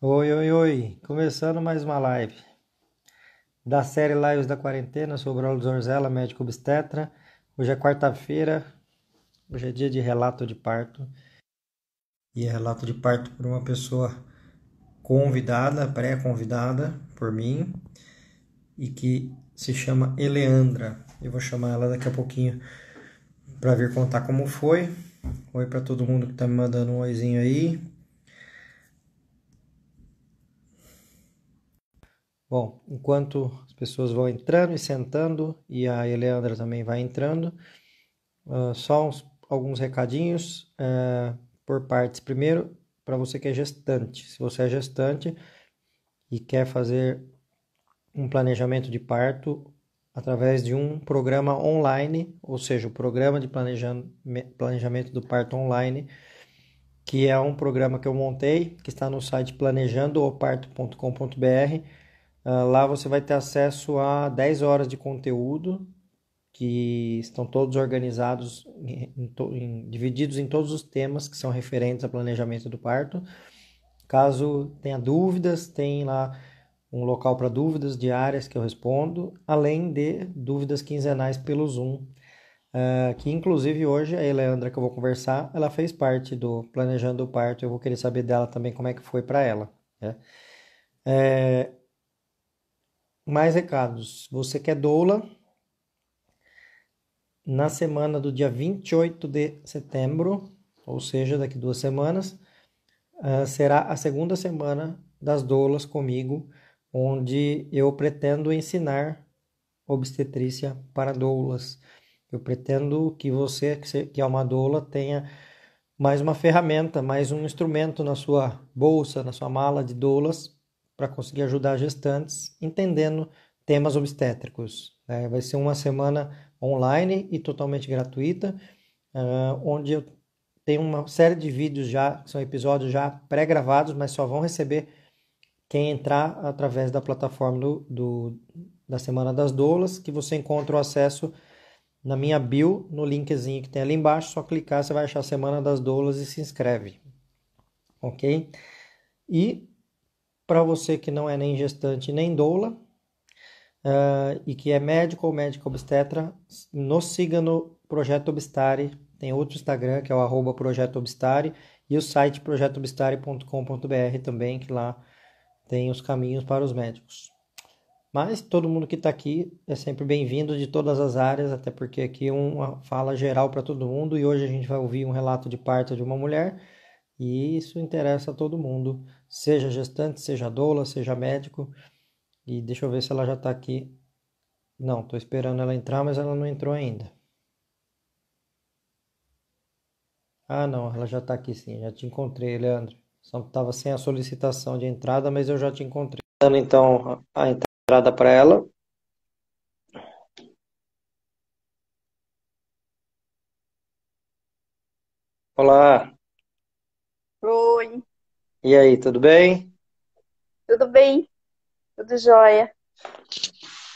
Oi, oi, oi! Começando mais uma live da série Lives da Quarentena sobre o Zorzella, médico obstetra. Hoje é quarta-feira, hoje é dia de relato de parto. E é relato de parto por uma pessoa convidada, pré-convidada por mim, e que se chama Eleandra. Eu vou chamar ela daqui a pouquinho para vir contar como foi. Oi para todo mundo que tá me mandando um oizinho aí. Bom, enquanto as pessoas vão entrando e sentando, e a Eleandra também vai entrando, uh, só uns, alguns recadinhos uh, por partes. Primeiro, para você que é gestante. Se você é gestante e quer fazer um planejamento de parto através de um programa online, ou seja, o programa de planejamento do parto online, que é um programa que eu montei, que está no site planejandooparto.com.br ah, lá você vai ter acesso a 10 horas de conteúdo que estão todos organizados, em, em, divididos em todos os temas que são referentes ao planejamento do parto. Caso tenha dúvidas, tem lá um local para dúvidas diárias que eu respondo, além de dúvidas quinzenais pelo Zoom, uh, que inclusive hoje a Eleandra que eu vou conversar, ela fez parte do Planejando o Parto, eu vou querer saber dela também como é que foi para ela. Né? É, mais recados. Você quer doula? Na semana do dia 28 de setembro, ou seja, daqui duas semanas, uh, será a segunda semana das doulas comigo, onde eu pretendo ensinar obstetrícia para doulas. Eu pretendo que você, que é uma doula, tenha mais uma ferramenta, mais um instrumento na sua bolsa, na sua mala de doulas, para conseguir ajudar gestantes entendendo temas obstétricos. É, vai ser uma semana online e totalmente gratuita, uh, onde eu tenho uma série de vídeos já, são episódios já pré-gravados, mas só vão receber quem entrar através da plataforma do, do, da Semana das Doulas, que você encontra o acesso na minha bio, no linkzinho que tem ali embaixo, só clicar, você vai achar a Semana das Doulas e se inscreve. Ok? E para você que não é nem gestante nem doula uh, e que é médico ou médico obstetra, nos siga no Projeto Obstare. Tem outro Instagram que é o arroba Projeto Obstare e o site projetoobstare.com.br também, que lá tem os caminhos para os médicos. Mas todo mundo que está aqui é sempre bem-vindo de todas as áreas, até porque aqui é uma fala geral para todo mundo e hoje a gente vai ouvir um relato de parto de uma mulher e isso interessa a todo mundo, seja gestante, seja doula, seja médico. E deixa eu ver se ela já está aqui. Não, estou esperando ela entrar, mas ela não entrou ainda. Ah, não, ela já está aqui sim, já te encontrei, Leandro. Só estava sem a solicitação de entrada, mas eu já te encontrei. Dando então a entrada para ela. Olá. Oi, E aí, tudo bem? tudo bem? Tudo jóia.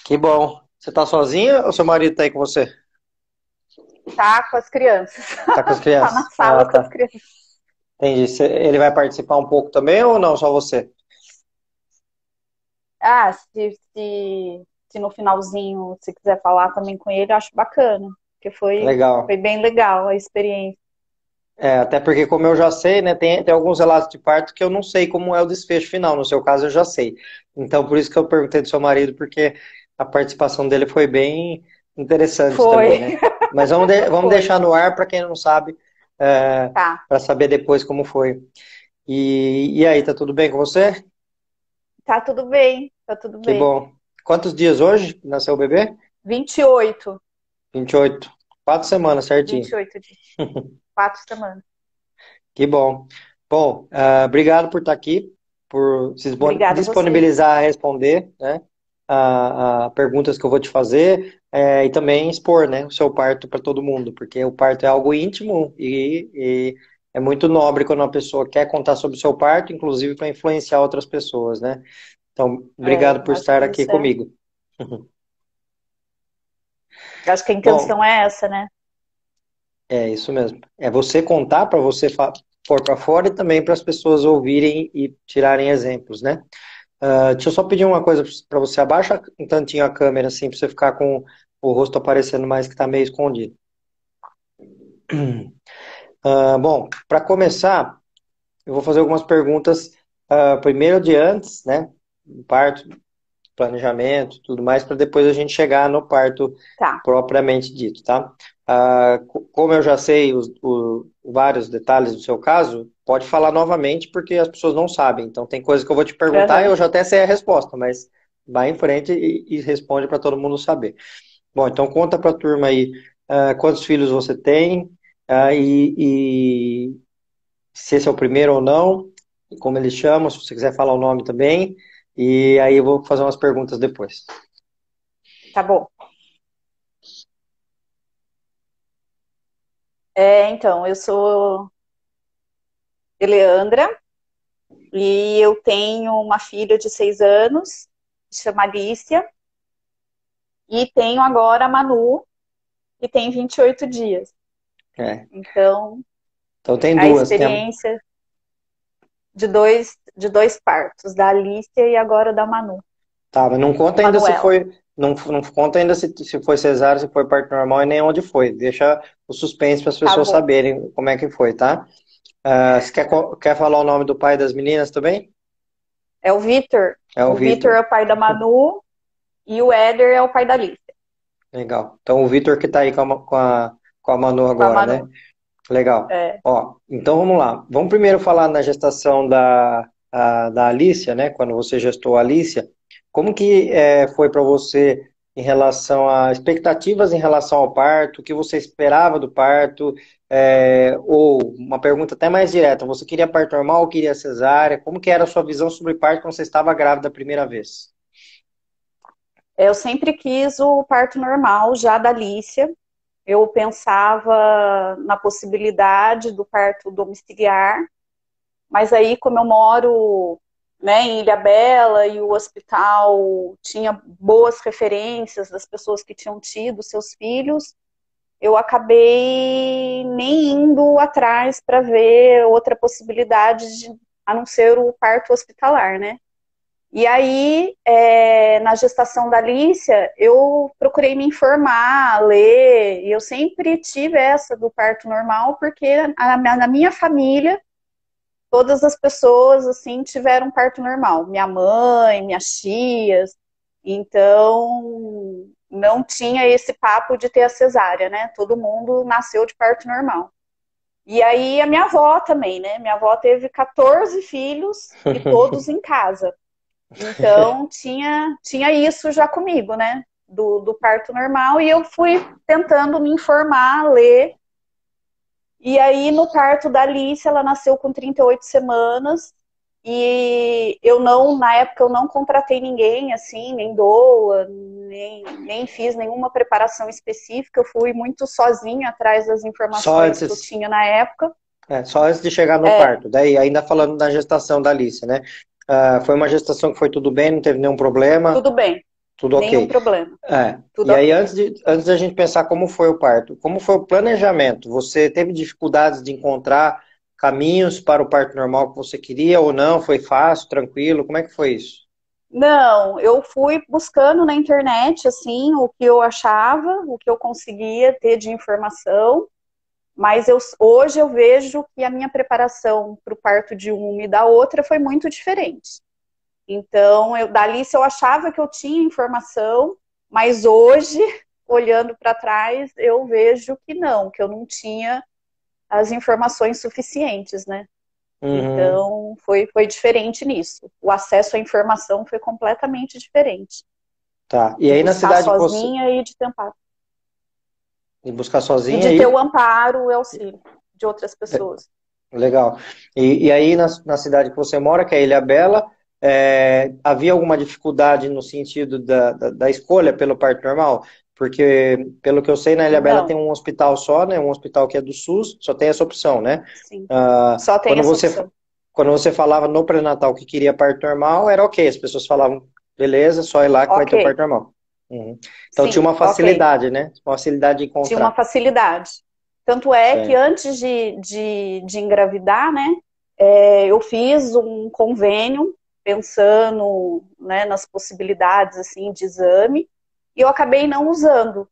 Que bom. Você tá sozinha ou seu marido tá aí com você? Tá com as crianças. Tá com as Tá na crianças? sala Ah, com as tá. crianças. Entendi. Ele vai participar um pouco também ou não? Só você? Ah, se, se, se no finalzinho você quiser falar também com ele, eu acho bacana. Porque foi, Legal. foi bem legal a experiência. É, até porque, como eu já sei, né, tem, tem alguns relatos de parto que eu não sei como é o desfecho final. No seu caso, eu já sei. Então, por isso que eu perguntei do seu marido, porque a participação dele foi bem interessante também, Foi, né? Mas vamos, de- vamos foi. deixar no ar para quem não sabe, Tá, para saber depois como foi. E, e aí, tá tudo bem com você? tá tudo bem, tá tudo Que bem. bom. Quantos dias hoje nasceu o bebê? 28, 28. Quatro semanas certinho. 28 dias, quatro semanas. Que bom. Bom, ah, obrigado por estar aqui, por se Obrigada a disponibilizar a responder, né, a, a perguntas que eu vou te fazer, eh, e também expor, né, o seu parto para todo mundo, porque o parto é algo íntimo e, e é muito nobre quando uma pessoa quer contar sobre o seu parto, inclusive para influenciar outras pessoas, né? Então, É, obrigado por acho estar aqui é. comigo. Acho que a Bom, intenção é essa, né? É isso mesmo. É você contar para você pôr para fora e também para as pessoas ouvirem e tirarem exemplos, né? Uh, deixa eu só pedir uma coisa para você. Abaixa um tantinho a câmera, assim, para você ficar com o rosto aparecendo mais, que está meio escondido. Uh, bom, para começar, eu vou fazer algumas perguntas. Uh, primeiro de antes, né? Parto, planejamento, tudo mais, para depois a gente chegar no parto tá. propriamente dito, tá? Uh, como eu já sei os, os, vários detalhes do seu caso, pode falar novamente, porque as pessoas não sabem. Então, tem coisas que eu vou te perguntar uhum. e eu já até sei a resposta, mas vai em frente e, e responde para todo mundo saber. Bom, então conta para a turma aí uh, quantos filhos você tem uh, e, e, se esse é o primeiro ou não, como eles chamam, se você quiser falar o nome também. E aí eu vou fazer umas perguntas depois. Tá bom. É, então, eu sou Eleandra e eu tenho uma filha de seis anos, chama Alicia, e tenho agora a Manu, que tem 28 dias. É. Então, então tem duas. A experiência tem... de, dois, de dois partos, da Alicia e agora da Manu. Tá, mas não conta ainda se foi. Não, não conta ainda se, se foi cesárea, se foi parto normal e nem onde foi. Deixa o suspense para as tá pessoas tá saberem como é que foi, tá? Uh, você quer, quer falar o nome do pai das meninas também? É o Vitor. É o, o Vitor é o pai da Manu e o Éder é o pai da Alicia. Legal. Então o Vitor que está aí com a, com a, com a Manu agora, a Manu. né? Legal. É. Ó, então vamos lá. Vamos primeiro falar na gestação da, a, da Alicia, né? Quando você gestou a Alicia. Como que é, foi para você em relação a expectativas em relação ao parto, o que você esperava do parto, é, ou uma pergunta até mais direta, você queria parto normal ou queria cesárea? Como que era a sua visão sobre parto quando você estava grávida a primeira vez? Eu sempre quis o parto normal, já da Alicia. Eu pensava na possibilidade do parto domiciliar, mas aí, como eu moro né, em Ilha Bela e o hospital tinha boas referências das pessoas que tinham tido seus filhos, eu acabei nem indo atrás para ver outra possibilidade de, a não ser o parto hospitalar, né? E aí, é, na gestação da Alicia, eu procurei me informar, ler, e eu sempre tive essa do parto normal, porque na minha família, todas as pessoas, assim, tiveram parto normal. Minha mãe, minhas tias, então não tinha esse papo de ter a cesárea, né? Todo mundo nasceu de parto normal. E aí a minha avó também, né? Minha avó teve 14 filhos e todos em casa. Então, tinha, tinha isso já comigo, né? Do, do parto normal. E eu fui tentando me informar, ler. E aí, no parto da Alice, ela nasceu com 38 semanas. E eu não, na época, eu não contratei ninguém, assim, nem doula, nem, nem fiz nenhuma preparação específica. Eu fui muito sozinha atrás das informações antes... que eu tinha na época. É, só antes de chegar no é. parto. Daí, ainda falando da gestação da Alice, né? Uh, foi uma gestação que foi tudo bem, não teve nenhum problema? Tudo bem. Tudo ok. Nenhum problema. É. Tudo e aí, antes de, antes da gente pensar como foi o parto, como foi o planejamento? Você teve dificuldades de encontrar caminhos para o parto normal que você queria ou não? Foi fácil, tranquilo? Como é que foi isso? Não, eu fui buscando na internet, assim, o que eu achava, o que eu conseguia ter de informação. Mas eu, hoje eu vejo que a minha preparação para o parto de uma e da outra foi muito diferente. Então, eu, da Alice eu achava que eu tinha informação, mas hoje, olhando para trás, eu vejo que não, que eu não tinha as informações suficientes, né? Uhum. Então, foi, foi diferente nisso. O acesso à informação foi completamente diferente. Tá. E aí na cidade sozinha você... e de tampar. E buscar sozinha. E de ter o amparo, o auxílio de outras pessoas. Legal. E, e aí, na, na, cidade que você mora, que é Ilha Bela, é, havia alguma dificuldade no sentido da, da, da, escolha pelo parto normal? Porque, pelo que eu sei, na Ilha Bela tem um hospital só, né? Um hospital que é do SUS, só tem essa opção, né? Sim. Ah, só tem essa você, opção. Quando você falava no pré-natal que queria parto normal, era ok. As pessoas falavam, beleza, só ir lá que okay. vai ter parto normal. Uhum. Então Sim, tinha uma facilidade, okay. né? Uma facilidade de encontrar. Tinha uma facilidade. Tanto é que antes de, de, de engravidar, né, é, eu fiz um convênio pensando né, nas possibilidades assim de exame e eu acabei não usando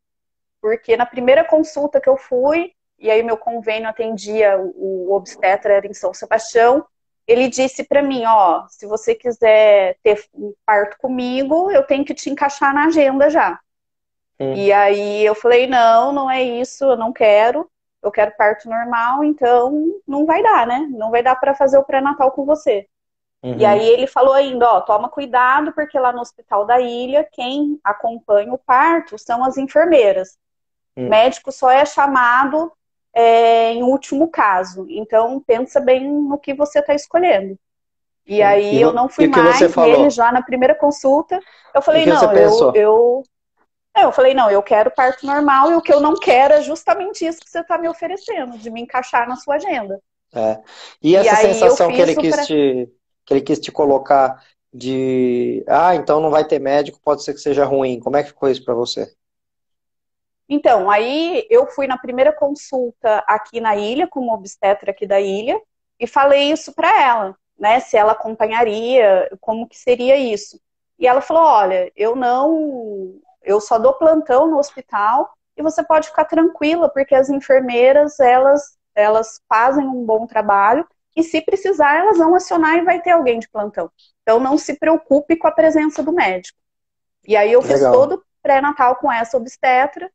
porque na primeira consulta que eu fui e aí meu convênio atendia o obstetra era em São Sebastião ele disse para mim ó se você quiser ter um parto comigo eu tenho que te encaixar na agenda já. Hum. e aí eu falei não não é isso eu não quero eu quero parto normal então não vai dar né? Não vai dar para fazer o pré-natal com você Uhum. E aí ele falou ainda, ó, toma cuidado, porque lá no hospital da ilha, quem acompanha o parto são as enfermeiras. Uhum. Médico só é chamado é, em último caso. Então pensa bem no que você está escolhendo. E aí e, eu não fui mais ele já na primeira consulta. Eu falei, não, eu, eu. Eu falei, não, eu quero parto normal e o que eu não quero é justamente isso que você está me oferecendo, de me encaixar na sua agenda. É. E essa e sensação que ele quis pra... te que ele quis te colocar de, ah, então não vai ter médico, pode ser que seja ruim. Como é que ficou isso para você? Então, aí eu fui na primeira consulta aqui na ilha, com uma obstetra aqui da ilha, e falei isso para ela, né, se ela acompanharia, como que seria isso. E ela falou, olha, eu não, eu só dou plantão no hospital e você pode ficar tranquila, porque as enfermeiras, elas, elas fazem um bom trabalho e se precisar, elas vão acionar e vai ter alguém de plantão. Então não se preocupe com a presença do médico. E aí eu Legal. fiz todo pré-natal com essa obstetra.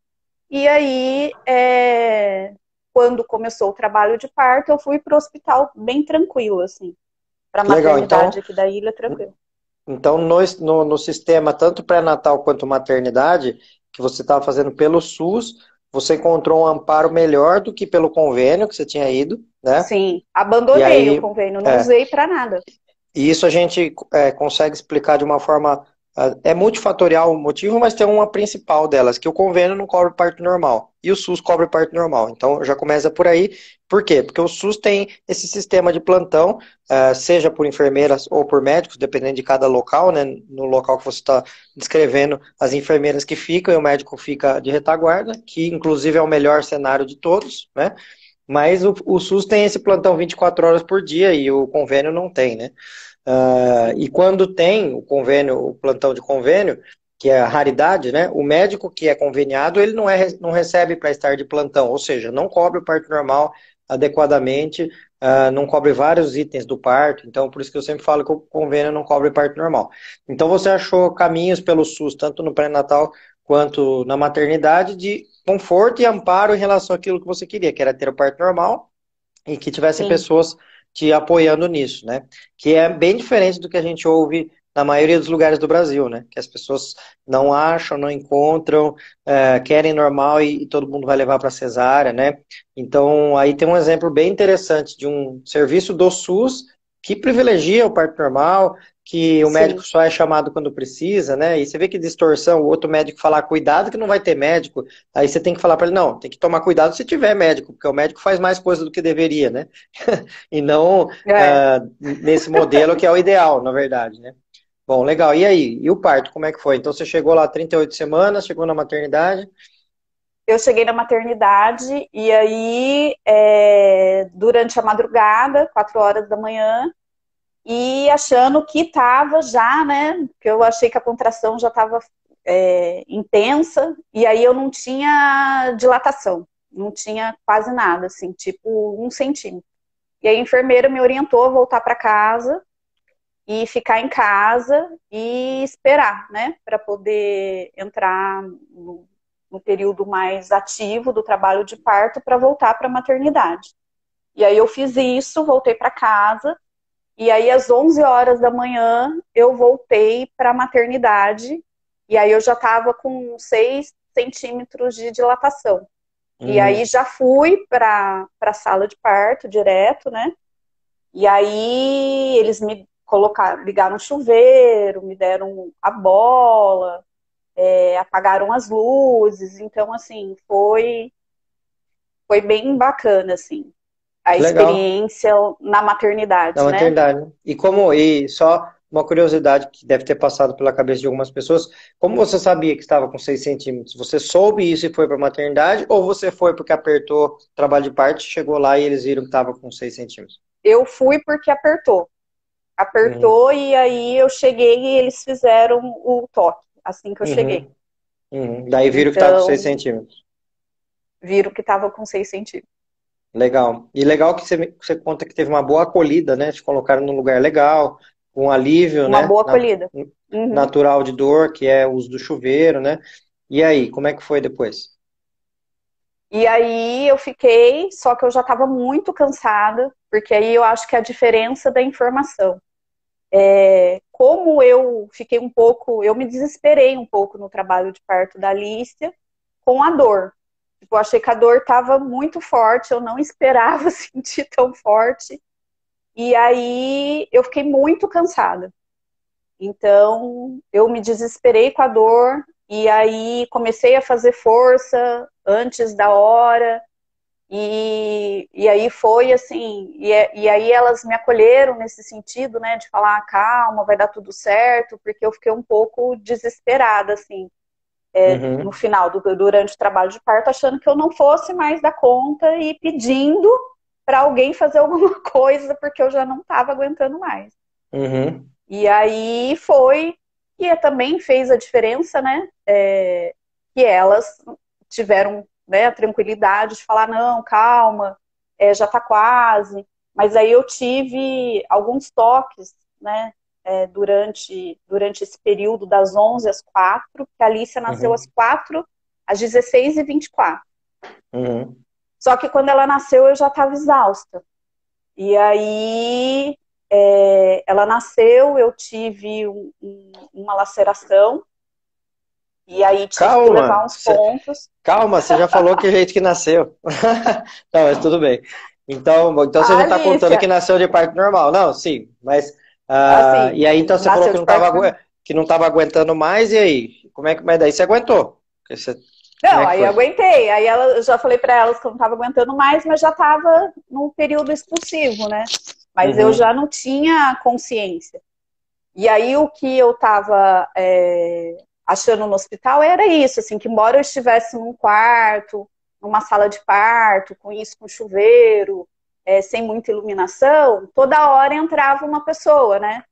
E aí, é... quando começou o trabalho de parto, eu fui para o hospital bem tranquilo, assim. Para a maternidade então, aqui da ilha, tranquilo. Então, no, no, no sistema, tanto pré-natal quanto maternidade, que você estava fazendo pelo SUS, você encontrou um amparo melhor do que pelo convênio que você tinha ido, né? Sim, abandonei aí, o convênio, não é, usei para nada. E isso a gente é, consegue explicar de uma forma é multifatorial o motivo, mas tem uma principal delas, que o convênio não cobre parto normal e o SUS cobre parto normal. Então já começa por aí. Por quê? Porque o SUS tem esse sistema de plantão, uh, seja por enfermeiras ou por médicos, dependendo de cada local, né? No local que você está descrevendo, as enfermeiras que ficam e o médico fica de retaguarda, que inclusive é o melhor cenário de todos, né? Mas o, o SUS tem esse plantão 24 horas por dia e o convênio não tem, né? Uh, e quando tem o convênio, o plantão de convênio, que é a raridade, né? O médico que é conveniado, ele não, é, não recebe para estar de plantão, ou seja, não cobre o parto normal adequadamente, uh, não cobre vários itens do parto, então por isso que eu sempre falo que o convênio não cobre parto normal. Então você achou caminhos pelo SUS, tanto no pré-natal quanto na maternidade, de conforto e amparo em relação àquilo que você queria, que era ter o parto normal e que tivessem Sim. pessoas te apoiando nisso, né? Que é bem diferente do que a gente ouve na maioria dos lugares do Brasil, né? Que as pessoas não acham, não encontram, é, querem normal e, e, todo mundo vai levar para cesárea, né? Então, aí tem um exemplo bem interessante de um serviço do SUS que privilegia o parto normal, que o Sim. médico só é chamado quando precisa, né? E você vê que distorção, o outro médico falar cuidado que não vai ter médico, aí você tem que falar para ele, não, tem que tomar cuidado se tiver médico, porque o médico faz mais coisa do que deveria, né? e não é. uh, nesse modelo que é o ideal, na verdade, né? Bom, legal. E aí? E o parto, como é que foi? Então você chegou lá 38 semanas, chegou na maternidade? Eu cheguei na maternidade e aí, é, durante a madrugada, 4 horas da manhã, e achando que estava já, né? Que eu achei que a contração já estava é, intensa, e aí eu não tinha dilatação, não tinha quase nada, assim, tipo um centímetro. E a enfermeira me orientou a voltar para casa e ficar em casa e esperar, né, para poder entrar no, no, período mais ativo do trabalho de parto para voltar para a maternidade. E aí eu fiz isso, voltei para casa e aí, às 11 horas da manhã, eu voltei para a maternidade. E aí, eu já estava com 6 centímetros de dilatação. Uhum. E aí, já fui para a sala de parto direto, né? E aí, eles me colocaram, ligaram o chuveiro, me deram a bola, é, apagaram as luzes. Então, assim, foi, foi bem bacana, assim a Legal. experiência na maternidade, na né? maternidade. E como e só uma curiosidade que deve ter passado pela cabeça de algumas pessoas. Como você sabia que estava com 6 centímetros? Você soube isso e foi para a maternidade? Ou você foi porque apertou trabalho de parte, chegou lá e eles viram que estava com 6 centímetros? Eu fui porque apertou. Apertou uhum. e aí eu cheguei e eles fizeram o toque, assim que eu uhum. cheguei. Uhum. Daí viram então, que estava com 6 centímetros. Viram que estava com 6 centímetros. Legal. E legal que você, você conta que teve uma boa acolhida, né? Te colocaram num lugar legal, um alívio, uma né? boa acolhida. Uhum. Natural de dor, que é o uso do chuveiro, né? E aí, como é que foi depois? E aí eu fiquei, só que eu já estava muito cansada, porque aí eu acho que é a diferença da informação. É, como eu fiquei um pouco, eu me desesperei um pouco no trabalho de parto da Alicia com a dor. Tipo, eu achei que a dor estava muito forte, eu não esperava sentir tão forte. E aí eu fiquei muito cansada. Então eu me desesperei com a dor e aí comecei a fazer força antes da hora. E, e aí foi assim, e, e aí elas me acolheram nesse sentido, né, de falar, calma, vai dar tudo certo, porque eu fiquei um pouco desesperada, assim é, uhum. no final, do, durante o trabalho de parto, achando que eu não fosse mais dar conta e pedindo para alguém fazer alguma coisa, porque eu já não estava aguentando mais. Uhum. E aí foi, e também fez a diferença, né? É, que elas tiveram né, a tranquilidade de falar, não, calma, é, já está quase. Mas aí eu tive alguns toques, né? É, durante, durante esse período das 11 às 4, que a Alicia nasceu uhum. às 4, às 16 e 24. Uhum. Só que quando ela nasceu eu já estava exausta. E aí é, ela nasceu, eu tive um, um, uma laceração. E aí tive calma, que levar uns pontos. calma, você já falou que jeito que nasceu. Não, mas tudo bem. Então, então você a já está contando que nasceu de parto normal. Não, sim, mas ah, assim, e aí então você falou que não, tava, que não tava aguentando mais, e aí? Como é que. Mas daí você aguentou. Você, não, é aí eu aguentei. Aí ela, eu já falei para elas que eu não tava aguentando mais, mas já tava num período expulsivo, né? Mas uhum. eu já não tinha consciência. E aí o que eu tava é, achando no hospital era isso, assim, que embora eu estivesse num quarto, numa sala de parto, com isso, com chuveiro, é, sem muita iluminação, toda hora entrava uma pessoa, né?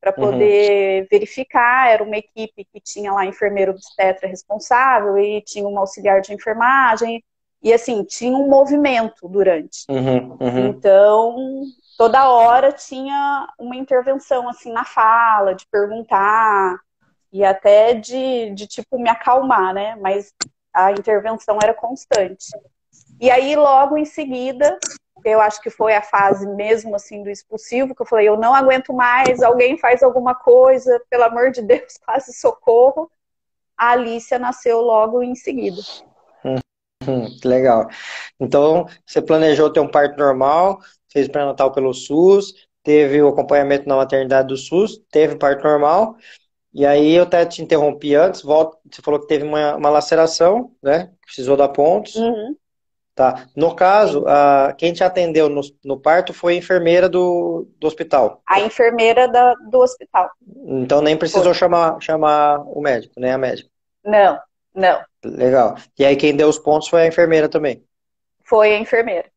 Para uhum. poder uhum. verificar. Era uma equipe que tinha lá enfermeiro obstetra responsável e tinha uma auxiliar de enfermagem. E assim, tinha um movimento durante. Uhum, uhum. Então, toda hora tinha uma intervenção assim na fala, de perguntar e até de, de tipo me acalmar, né? Mas a intervenção era constante. E aí, logo em seguida, eu acho que foi a fase mesmo assim do expulsivo, que eu falei, eu não aguento mais, alguém faz alguma coisa, pelo amor de Deus, quase socorro. A Alicia nasceu logo em seguida. Hum, que legal. Então, você planejou ter um parto normal, fez pré-natal pelo SUS, teve o acompanhamento na maternidade do SUS, teve parto normal, e aí eu até te interrompi antes, volta, você falou que teve uma, uma laceração, né? Precisou dar pontos. Uhum. Tá. No caso, a, quem te atendeu no, no parto foi a enfermeira do, do hospital. A enfermeira da, do hospital. Então nem precisou chamar, chamar o médico, nem a médica. Não, não. Legal. E aí quem deu os pontos foi a enfermeira também. Foi a enfermeira.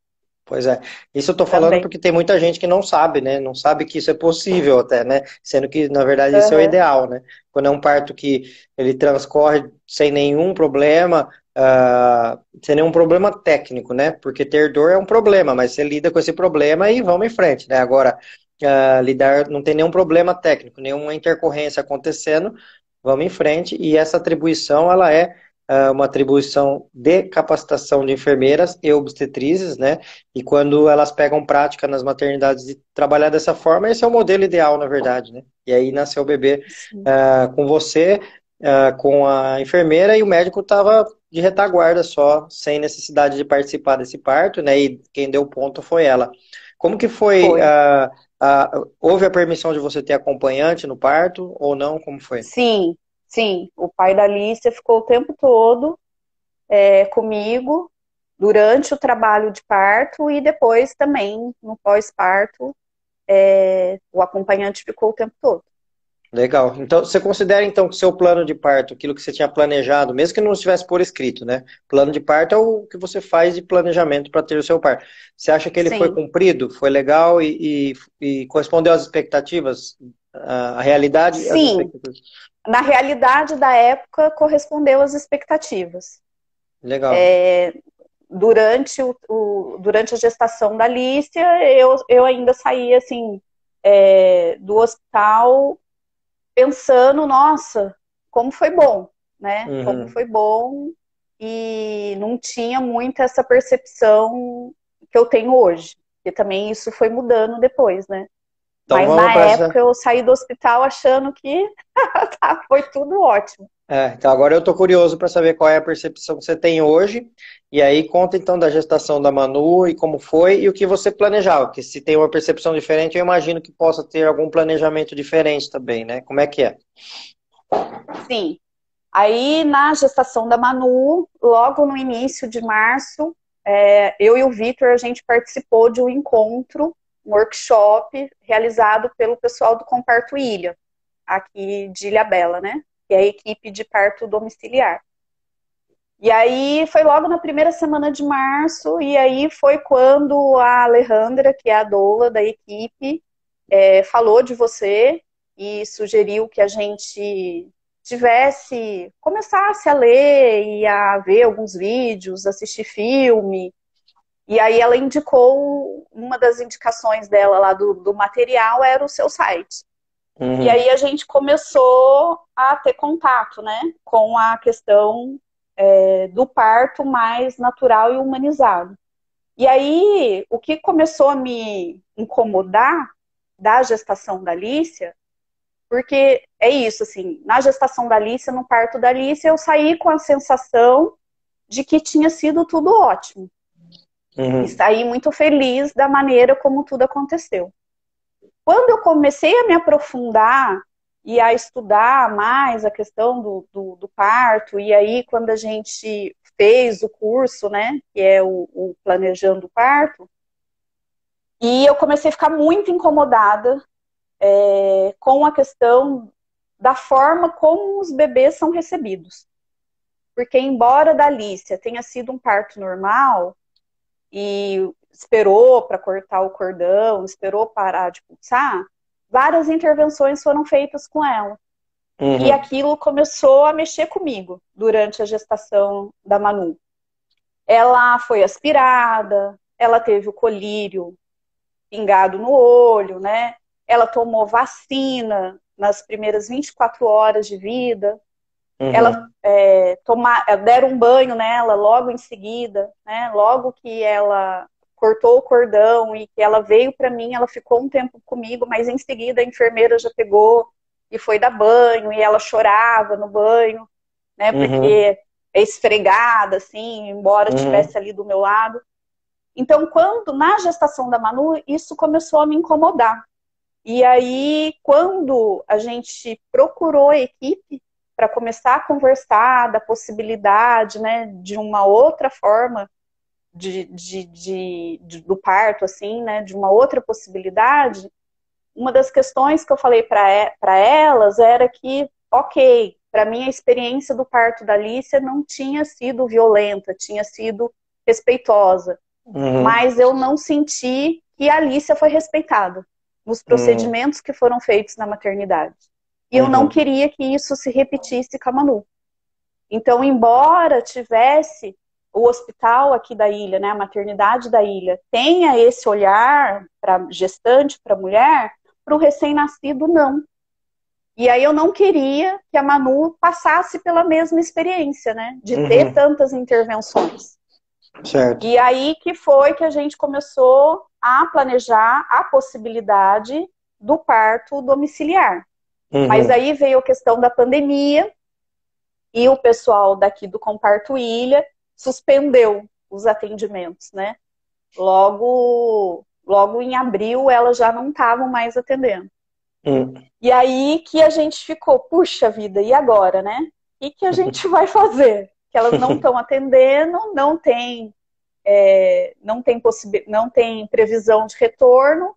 Pois é. Isso eu tô falando também. porque tem muita gente que não sabe, né? Não sabe que isso é possível até, né? Sendo que, na verdade, uhum. isso é o ideal, né? Quando é um parto que ele transcorre sem nenhum problema, uh, sem nenhum problema técnico, né? Porque ter dor é um problema, mas você lida com esse problema e vamos em frente, né? Agora, uh, lidar, não tem nenhum problema técnico, nenhuma intercorrência acontecendo, vamos em frente. E essa atribuição, ela é uh, uma atribuição de capacitação de enfermeiras e obstetrizes, né? E quando elas pegam prática nas maternidades de trabalhar dessa forma, esse é o modelo ideal, na verdade, né? E aí nasceu o bebê com você, com a enfermeira e o médico estava de retaguarda só, sem necessidade de participar desse parto, né? E quem deu ponto foi ela. Como que foi? foi. Uh, uh, houve a permissão de você ter acompanhante no parto ou não? Como foi? Sim, sim. O pai da Alicia ficou o tempo todo é, comigo durante o trabalho de parto e depois também no pós-parto. É, o acompanhante ficou o tempo todo. Legal. Então, você considera então que o seu plano de parto, aquilo que você tinha planejado, mesmo que não estivesse por escrito, né? Plano de parto é o que você faz de planejamento para ter o seu parto. Você acha que ele Sim. foi cumprido, foi legal e, e, e correspondeu às expectativas, a, realidade? Sim. Na realidade da época, correspondeu às expectativas. Legal. É, durante, o, o, durante a gestação da Lícia, eu, eu ainda saí assim é, do hospital pensando, nossa, como foi bom, né? Uhum. Como foi bom e não tinha muito essa percepção que eu tenho hoje. E também isso foi mudando depois, né? Então, Mas na época essa... eu saí do hospital achando que tá, foi tudo ótimo. É, então agora eu tô curioso para saber qual é a percepção que você tem hoje. E aí conta então da gestação da Manu e como foi e o que você planejava. Porque se tem uma percepção diferente, eu imagino que possa ter algum planejamento diferente também, né? Como é que é? Sim. Aí na gestação da Manu, logo no início de março, é, eu e o Vitor a gente participou de um encontro, um workshop realizado pelo pessoal do Comparto Ilha, aqui de Ilha Bela, né? que é a equipe de parto domiciliar. E aí foi logo na primeira semana de março, e aí foi quando a Alejandra, que é a doula da equipe, é, falou de você e sugeriu que a gente tivesse, começasse a ler e a ver alguns vídeos, assistir filme. E aí ela indicou, uma das indicações dela lá do, do material era o seu site. Uhum. E aí a gente começou a ter contato, né, com a questão é, do parto mais natural e humanizado. E aí, o que começou a me incomodar da gestação da Alicia, porque é isso, assim, na gestação da Alicia, no parto da Alicia, eu saí com a sensação de que tinha sido tudo ótimo. Uhum. E saí muito feliz da maneira como tudo aconteceu. Quando eu comecei a me aprofundar e a estudar mais a questão do, do, do parto, e aí quando a gente fez o curso, né, que é o, o Planejando o Parto, e eu comecei a ficar muito incomodada é, com a questão da forma como os bebês são recebidos. Porque, embora da Alicia tenha sido um parto normal, e esperou para cortar o cordão, esperou parar de pulsar, várias intervenções foram feitas com ela. Uhum. E aquilo começou a mexer comigo durante a gestação da Manu. Ela foi aspirada, ela teve o colírio pingado no olho, né? Ela tomou vacina nas primeiras 24 horas de vida. Uhum. Ela é, tomar, deram um banho nela logo em seguida, né? Logo que ela cortou o cordão e que ela veio para mim, ela ficou um tempo comigo, mas em seguida a enfermeira já pegou e foi dar banho e ela chorava no banho, né? Uhum. Porque é esfregada, assim, embora uhum. estivesse ali do meu lado. Então, quando na gestação da Manu, isso começou a me incomodar. E aí, quando a gente procurou a equipe para começar a conversar da possibilidade, né, de uma outra forma de, de, de, de, do parto, assim, né, de uma outra possibilidade, uma das questões que eu falei para elas era que, ok, para mim a experiência do parto da Alicia não tinha sido violenta, tinha sido respeitosa, uhum. mas eu não senti que a Alicia foi respeitada nos procedimentos uhum. que foram feitos na maternidade. E eu não uhum. queria que isso se repetisse com a Manu. Então, embora tivesse o hospital aqui da ilha, né, a maternidade da ilha, tenha esse olhar para gestante, para mulher, para o recém-nascido, não. E aí eu não queria que a Manu passasse pela mesma experiência, né, de uhum. ter tantas intervenções. Certo. E aí que foi que a gente começou a planejar a possibilidade do parto domiciliar. Uhum. Mas aí veio a questão da pandemia e o pessoal daqui do Comparto Ilha suspendeu os atendimentos, né? Logo, logo em abril elas já não estavam mais atendendo. Hum. E aí que a gente ficou, puxa vida, e agora, né? O que a gente vai fazer? Que elas não estão atendendo, não tem, é, não tem não tem previsão de retorno.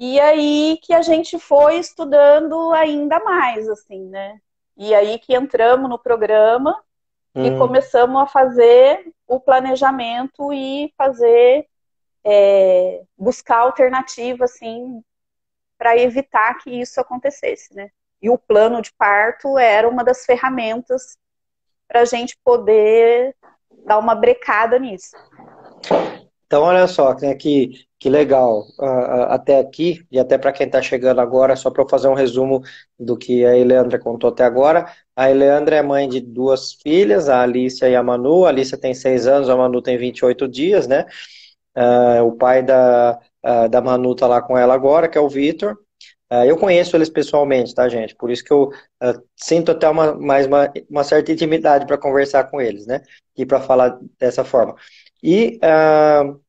E aí que a gente foi estudando ainda mais, assim, né? E aí que entramos no programa hum. e começamos a fazer o planejamento e fazer é, buscar alternativa, assim, para evitar que isso acontecesse, né? E o plano de parto era uma das ferramentas para a gente poder dar uma brecada nisso. Então, olha só, né, que, que legal. Uh, até aqui, e até para quem está chegando agora, só para eu fazer um resumo do que a Eleandra contou até agora. A Eleandra é mãe de duas filhas, a Alicia e a Manu. A Alicia tem seis anos, a Manu tem 28 dias, né? Uh, o pai da, uh, da Manu tá lá com ela agora, que é o Vitor. Uh, eu conheço eles pessoalmente, tá, gente? Por isso que eu sinto até uma, mais uma, uma certa intimidade para conversar com eles, né? E para falar dessa forma. E uh,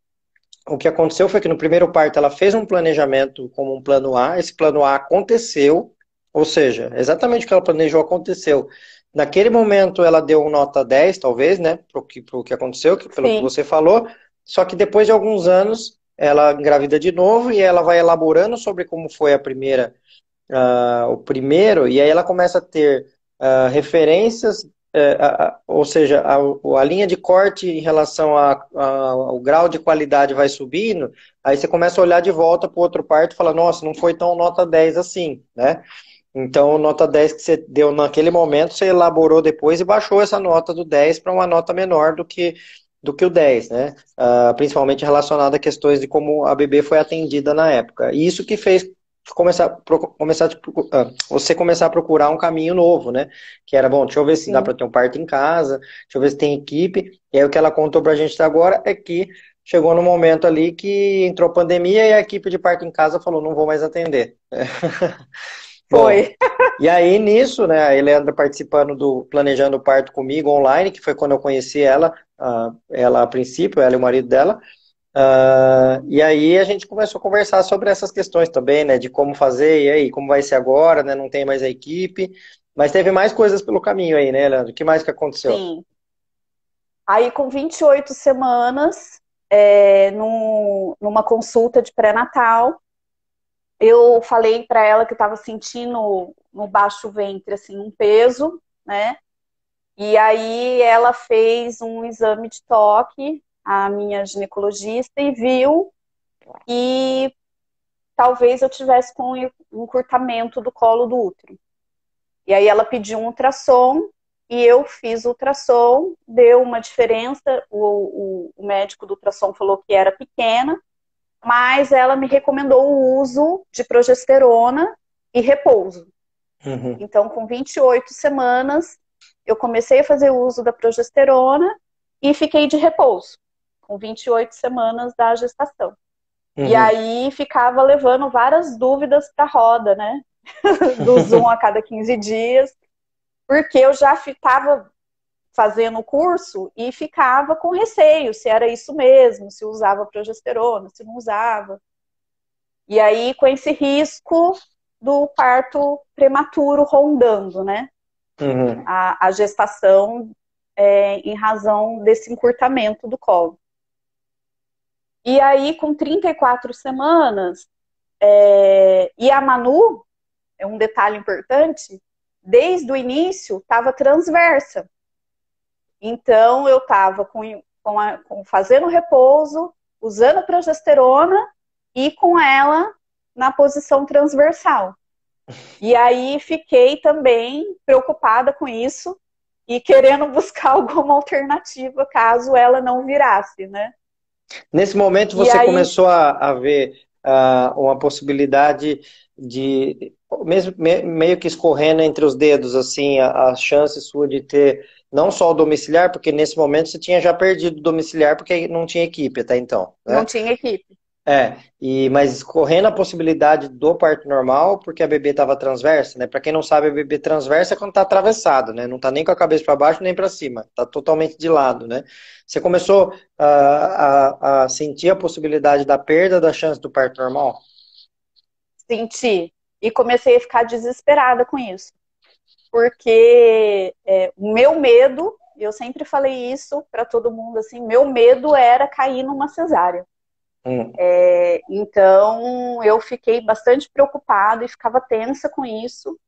o que aconteceu foi que no primeiro parto ela fez um planejamento como um plano A, esse plano A aconteceu, ou seja, exatamente o que ela planejou aconteceu. Naquele momento ela deu nota 10, talvez, né? Pro que, pro que aconteceu, pelo Sim. que você falou. Só que depois de alguns anos ela engravida de novo e ela vai elaborando sobre como foi a primeira, uh, o primeiro, e aí ela começa a ter uh, referências, uh, ou seja, a, a, linha de corte em relação a, a, ao grau de qualidade vai subindo, aí você começa a olhar de volta para o outro parto e fala, nossa, não foi tão nota 10 assim, né? Então, nota 10 que você deu naquele momento, você elaborou depois e baixou essa nota do 10 para uma nota menor do que do que o 10, né? Uh, principalmente relacionado a questões de como a bebê foi atendida na época. E isso que fez começar, começar uh, você começar a procurar um caminho novo, né? Que era, bom, deixa eu ver se Sim. dá para ter um parto em casa, deixa eu ver se tem equipe. E aí o que ela contou pra gente até agora é que chegou no momento ali que entrou a pandemia e a equipe de parto em casa falou, não vou mais atender. Foi. e aí, nisso, né, a Eleandra participando do Planejando o Parto comigo online, que foi quando eu conheci ela, uh, ela a princípio, ela e o marido dela. Uh, e aí a gente começou a conversar sobre essas questões também, né, de como fazer, e aí, como vai ser agora, né, não tem mais a equipe. Mas teve mais coisas pelo caminho aí, né, Leandro? O que mais que aconteceu? Sim. Aí, com 28 semanas, é, num, numa consulta de pré-natal, eu falei para ela que estava sentindo no baixo ventre assim um peso, né? E aí ela fez um exame de toque, a minha ginecologista, e viu que talvez eu tivesse com um encurtamento do colo do útero. E aí ela pediu um ultrassom e eu fiz o ultrassom, deu uma diferença, o, o, o médico do ultrassom falou que era pequena, mas ela me recomendou o uso de progesterona e repouso. Uhum. Então, com 28 semanas, eu comecei a fazer uso da progesterona e fiquei de repouso, com 28 semanas da gestação. Uhum. E aí ficava levando várias dúvidas para a roda, né? Do Zoom a cada 15 dias, porque eu já estava fazendo o curso e ficava com receio se era isso mesmo, se usava progesterona, se não usava. E aí, com esse risco do parto prematuro rondando, né? Uhum. A, a, gestação é, em razão desse encurtamento do colo. E aí, com 34 semanas, é, e a Manu, é um detalhe importante, desde o início estava transversa. Então, eu estava com, com, com, fazendo repouso, usando progesterona e com ela na posição transversal. E aí fiquei também preocupada com isso e querendo buscar alguma alternativa caso ela não virasse, né? Nesse momento você aí... começou a, a ver uh, uma possibilidade de mesmo meio que escorrendo entre os dedos assim a, a chance sua de ter não só o domiciliar, porque nesse momento você tinha já perdido o domiciliar porque não tinha equipe até então. Né? Não tinha equipe. É, e, mas correndo a possibilidade do parto normal, porque a bebê estava transversa, né? Para quem não sabe, a bebê transversa é quando está atravessado, né? Não está nem com a cabeça para baixo nem para cima, está totalmente de lado, né? Você começou a, a, a sentir a possibilidade da perda da chance do parto normal? Senti. E comecei a ficar desesperada com isso porque é, o meu medo, eu sempre falei isso para todo mundo assim, meu medo era cair numa cesárea. Hum. É, então eu fiquei bastante preocupada e ficava tensa com isso.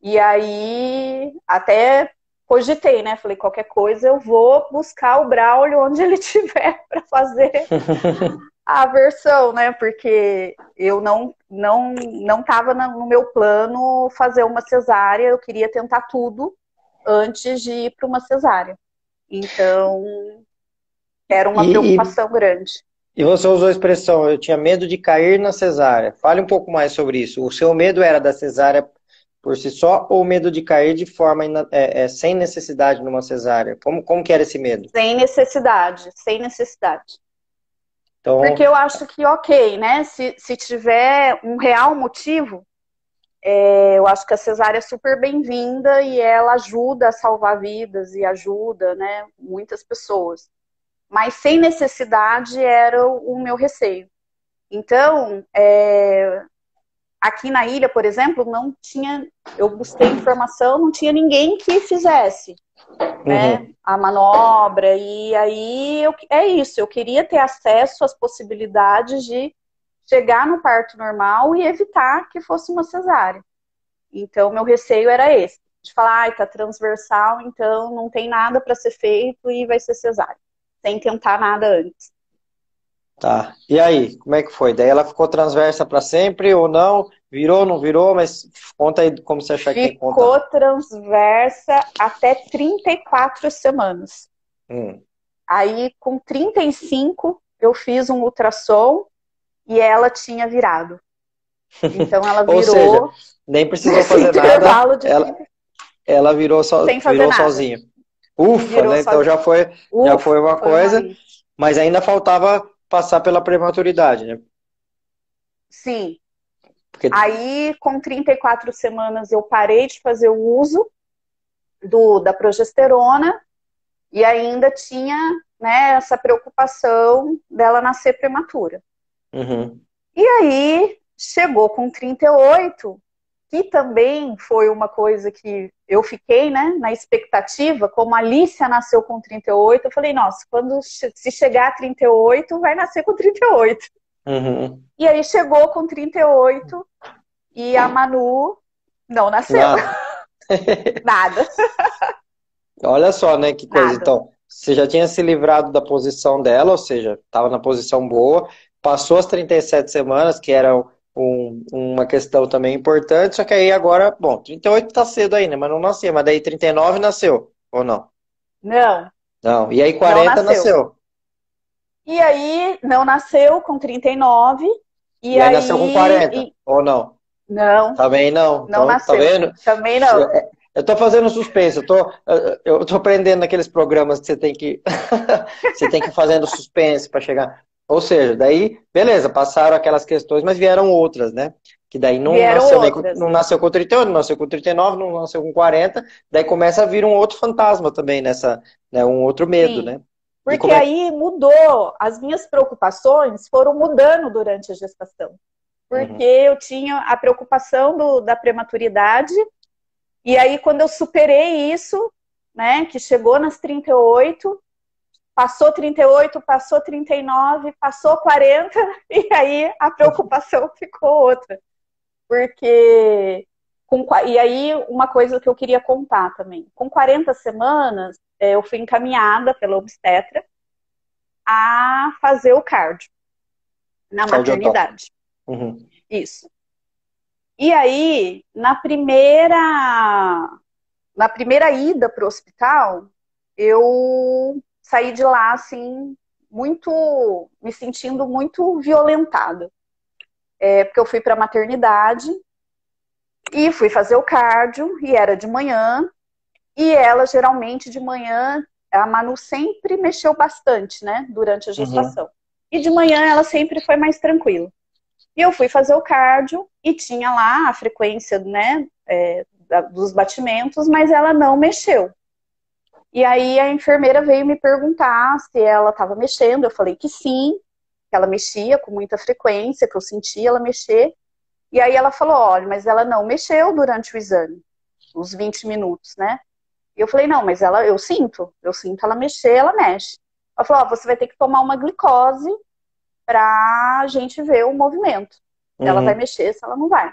E aí até cogitei, né? Falei, qualquer coisa eu vou buscar o Braulio onde ele estiver para fazer a versão, né? Porque eu não não não estava no meu plano fazer uma cesárea, eu queria tentar tudo antes de ir para uma cesárea. Então, era uma e, preocupação grande. E você usou a expressão, eu tinha medo de cair na cesárea. Fale um pouco mais sobre isso. O seu medo era da cesárea por si só ou medo de cair de forma é, é, sem necessidade numa cesárea? Como, como que era esse medo? Sem necessidade, sem necessidade. Então... Porque eu acho que, ok, né? Se, se tiver um real motivo, é, eu acho que a cesárea é super bem-vinda e ela ajuda a salvar vidas e ajuda, né, muitas pessoas. Mas sem necessidade era o, meu receio. Então, é, aqui na ilha, por exemplo, não tinha, eu busquei informação, não tinha ninguém que fizesse né, uhum. a manobra. E aí eu, é isso, eu queria ter acesso às possibilidades de chegar no parto normal e evitar que fosse uma cesárea. Então, meu receio era esse, de falar, ai, tá transversal, então não tem nada para ser feito e vai ser cesárea, sem tentar nada antes. Tá. E aí, como é que foi? Daí ela ficou transversa para sempre ou não? Virou, não virou? Mas conta aí como você achar que tem conta. Ficou transversa até 34 semanas. Hum. Aí, com 35, eu fiz um ultrassom e ela tinha virado. Então ela virou. seja, nem precisou fazer nada. Ela, ela virou, so, virou sozinha. Ufa, né? Então já foi, Ufa, já foi uma foi coisa. Mas ainda faltava passar pela prematuridade, né? Sim. Porque... Aí, com 34 semanas, eu parei de fazer o uso do, da progesterona e ainda tinha né, essa preocupação dela nascer prematura. Uhum. E aí, chegou com 38, que também foi uma coisa que eu fiquei, né, na expectativa, como a Alicia nasceu com 38, eu falei, nossa, quando se chegar a 38, vai nascer com 38. Uhum. E aí chegou com 38 e a Manu não nasceu. Nada. Nada. Olha só, né, que coisa. Nada. Então, você já tinha se livrado da posição dela, ou seja, estava na posição boa, passou as 37 semanas, que eram um, uma questão também importante, só que aí agora, bom, 38 tá cedo ainda, mas não nasceu, mas daí 39 nasceu, ou não? Não. Não, e aí 40 nasceu. nasceu. E aí não nasceu com 39, e, e aí, aí nasceu com 40, e... ou não? Não. Também não. Não então, tá nasceu. Tá vendo? Também não. É, eu tô fazendo suspense, eu tô, eu tô aprendendo naqueles programas que você tem que você tem que ir fazendo suspense para chegar. Ou seja, daí, beleza, passaram aquelas questões, mas vieram outras, né? Que daí não, nasceu, nem, não nasceu com 38, não nasceu com 39, não nasceu com 40, daí começa a vir um outro fantasma também nessa, né? Um outro medo, Sim. né? Porque é... aí mudou, as minhas preocupações foram mudando durante a gestação. Porque uhum. eu tinha a preocupação do, da prematuridade, e aí quando eu superei isso, né, que chegou nas 38, Passou 38, passou 39, passou 40, e aí a preocupação ficou outra. Porque. Com, e aí, uma coisa que eu queria contar também. Com 40 semanas, é, eu fui encaminhada pela obstetra a fazer o cardio na maternidade. Uhum. Isso. E aí, na primeira na primeira ida para o hospital, eu saí de lá assim muito me sentindo muito violentada é, porque eu fui para maternidade e fui fazer o cardio e era de manhã e ela geralmente de manhã a Manu sempre mexeu bastante né durante a uhum. gestação uhum. e de manhã ela sempre foi mais tranquila e eu fui fazer o cardio e tinha lá a frequência né é, dos batimentos mas ela não mexeu e aí a enfermeira veio me perguntar se ela estava mexendo. Eu falei que sim, que ela mexia com muita frequência, que eu sentia ela mexer. E aí ela falou: olha, mas ela não mexeu durante o exame, os 20 minutos, né? E eu falei: não, mas ela, eu sinto, eu sinto ela mexer, ela mexe. Ela falou: ó, você vai ter que tomar uma glicose para a gente ver o movimento. Uhum. Ela vai mexer, se ela não vai.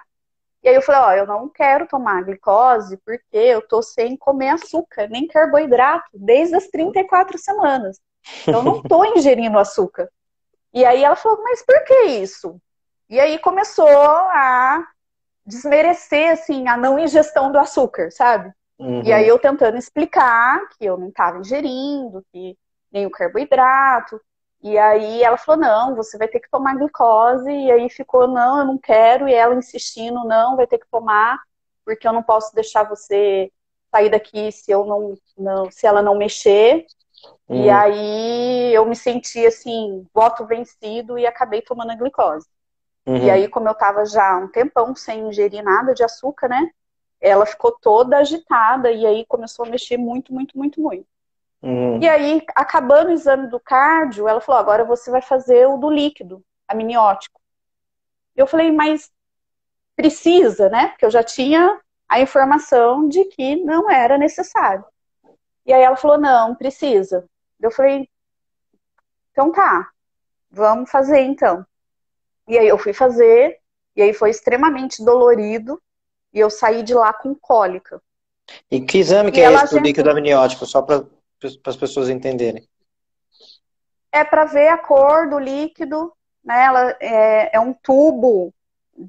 E aí eu falei, ó, eu não quero tomar glicose porque eu tô sem comer açúcar, nem carboidrato, desde as 34 semanas. Então, eu não tô ingerindo açúcar. E aí ela falou, mas por que isso? E aí começou a desmerecer, assim, a não ingestão do açúcar, sabe? Uhum. E aí eu tentando explicar que eu não estava ingerindo, que nem o carboidrato. E aí ela falou, não, você vai ter que tomar glicose. E aí ficou, não, eu não quero. E ela insistindo, não, vai ter que tomar, porque eu não posso deixar você sair daqui se eu não, não se ela não mexer. Uhum. E aí eu me senti assim, voto vencido e acabei tomando a glicose. Uhum. E aí, como eu tava já um tempão sem ingerir nada de açúcar, né? Ela ficou toda agitada e aí começou a mexer muito, muito, muito, muito. Uhum. E aí, acabando o exame do cardio, ela falou: agora você vai fazer o do líquido, amniótico. Eu falei, mas precisa, né? Porque eu já tinha a informação de que não era necessário. E aí ela falou: não, precisa. Eu falei: então tá, vamos fazer então. E aí eu fui fazer, e aí foi extremamente dolorido, e eu saí de lá com cólica. E que exame que e é esse do líquido amniótico, só para as pessoas entenderem? É para ver a cor do líquido, né? Ela é, é um tubo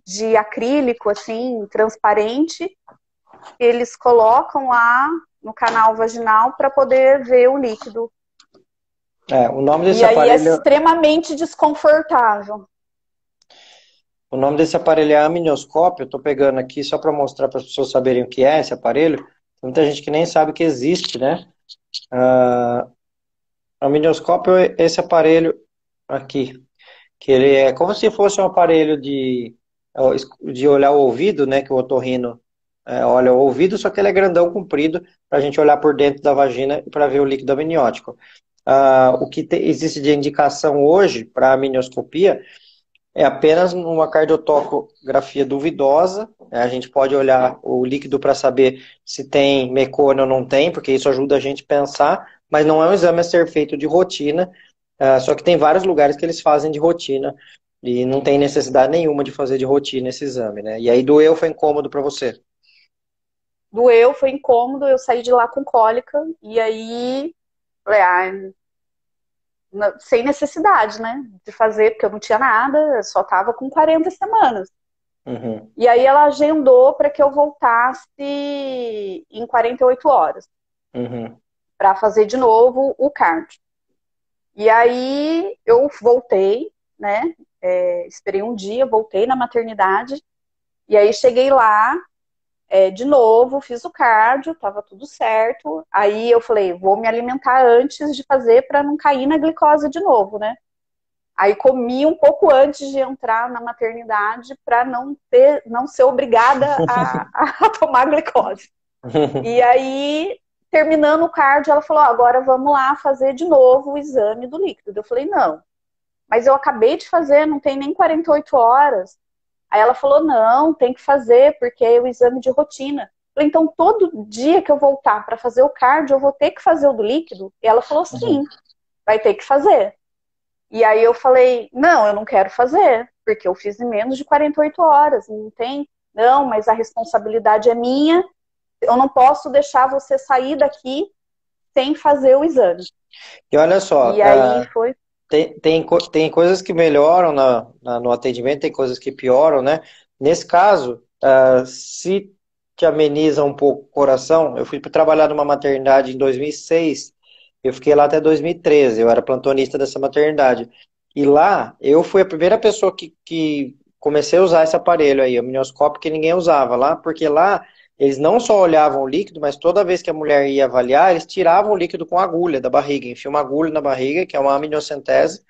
de acrílico, assim, transparente. Eles colocam lá no canal vaginal para poder ver o líquido. É, o nome desse e aparelho... aí é extremamente desconfortável. O nome desse aparelho é amnioscópio. Eu estou pegando aqui só para mostrar para as pessoas saberem o que é esse aparelho. Tem muita gente que nem sabe que existe, né? Uh, amnioscópio é esse aparelho aqui, que ele é como se fosse um aparelho de, de olhar o ouvido, né? Que o otorrino é, olha o ouvido, só que ele é grandão, comprido, para a gente olhar por dentro da vagina para ver o líquido amniótico. Uh, o que te, existe de indicação hoje para amnioscopia é apenas uma cardiotocografia duvidosa. Né? A gente pode olhar o líquido para saber se tem mecônio ou não tem, porque isso ajuda a gente a pensar, mas não é um exame a ser feito de rotina. Uh, só que tem vários lugares que eles fazem de rotina e não tem necessidade nenhuma de fazer de rotina esse exame, né? E aí doeu, foi incômodo para você? Doeu, foi incômodo, eu saí de lá com cólica e aí ah, sem necessidade, né? De fazer, porque eu não tinha nada, só tava com 40 semanas. Uhum. E aí ela agendou para que eu voltasse em 48 horas. Uhum. Para fazer de novo o cardio. E aí eu voltei, né? É, esperei um dia, voltei na maternidade. E aí cheguei lá, é, de novo, fiz o cardio, tava tudo certo. Aí eu falei, vou me alimentar antes de fazer para não cair na glicose de novo, né? Aí comi um pouco antes de entrar na maternidade para não ter, não ser obrigada a, a tomar glicose. e aí, terminando o cardio, ela falou: agora vamos lá fazer de novo o exame do líquido. Eu falei: não, mas eu acabei de fazer, não tem nem 48 horas. Aí ela falou: não, tem que fazer, porque é o exame de rotina. falei, então todo dia que eu voltar para fazer o cardio, eu vou ter que fazer o do líquido? E ela falou: sim, uhum. vai ter que fazer. E aí eu falei: não, eu não quero fazer, porque eu fiz em menos de 48 horas, não tem. Não, mas a responsabilidade é minha, eu não posso deixar você sair daqui sem fazer o exame. E olha só. E aí uh, foi tem, tem, tem coisas que melhoram na, na, no atendimento, tem coisas que pioram, né? Nesse caso, uh, se te ameniza um pouco o coração, eu fui trabalhar numa maternidade em 2006, eu fiquei lá até 2013, eu era plantonista dessa maternidade. E lá, eu fui a primeira pessoa que, que comecei a usar esse aparelho aí, o minioscópio, que ninguém usava lá, porque lá eles não só olhavam o líquido, mas toda vez que a mulher ia avaliar, eles tiravam o líquido com agulha da barriga, enfiam uma agulha na barriga, que é uma amniocentese,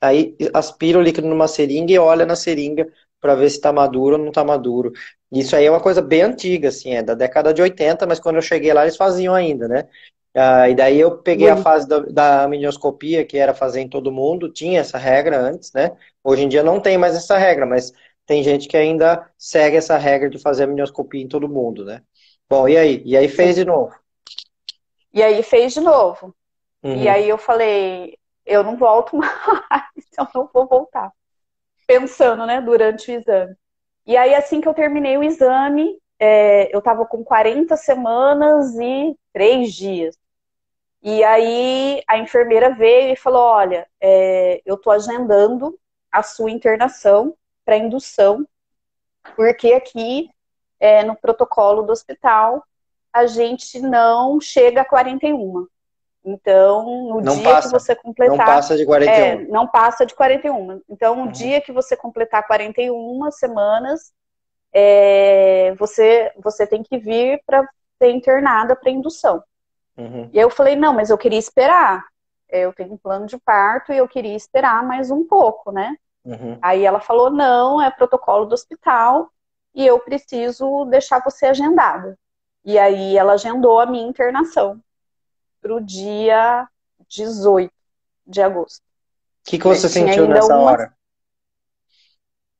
aí aspira o líquido numa seringa e olha na seringa para ver se está maduro ou não está maduro. Isso aí é uma coisa bem antiga, assim, é da década de 80, mas quando eu cheguei lá eles faziam ainda, né? Ah, e daí eu peguei a fase da, da amnioscopia, que era fazer em todo mundo, tinha essa regra antes, né? Hoje em dia não tem mais essa regra, mas tem gente que ainda segue essa regra de fazer a minioscopia em todo mundo, né? Bom, e aí? E aí fez de novo? E aí fez de novo. Uhum. E aí eu falei, eu não volto mais, eu não vou voltar. Pensando, né, durante o exame. E aí, assim que eu terminei o exame, é, eu estava com 40 semanas e três dias. E aí a enfermeira veio e falou: Olha, é, eu estou agendando a sua internação para indução, porque aqui é, no protocolo do hospital a gente não chega a 41. Então, no não dia passa, que você completar. Não passa de 41. É, não passa de 41. Então, no uhum. dia que você completar 41 semanas, é, você, você tem que vir para ser internada para indução. Uhum. E aí eu falei, não, mas eu queria esperar. Eu tenho um plano de parto e eu queria esperar mais um pouco, né? Uhum. Aí ela falou, não, é protocolo do hospital e eu preciso deixar você agendada. E aí ela agendou a minha internação para o dia 18 de agosto. O que, que você sentiu nessa uma... hora?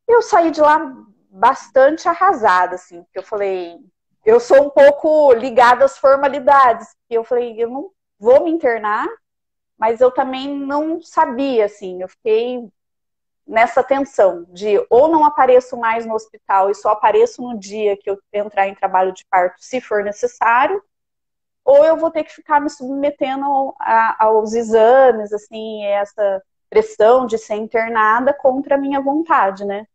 Eu saí de lá bastante arrasada, assim, porque eu falei, eu sou um pouco ligada às formalidades, e eu falei, eu não vou me internar, mas eu também não sabia, assim, eu fiquei nessa tensão de ou não apareço mais no hospital e só apareço no dia que eu entrar em trabalho de parto, se for necessário, ou eu vou ter que ficar me submetendo a, aos exames, assim, essa pressão de ser internada contra a minha vontade, né?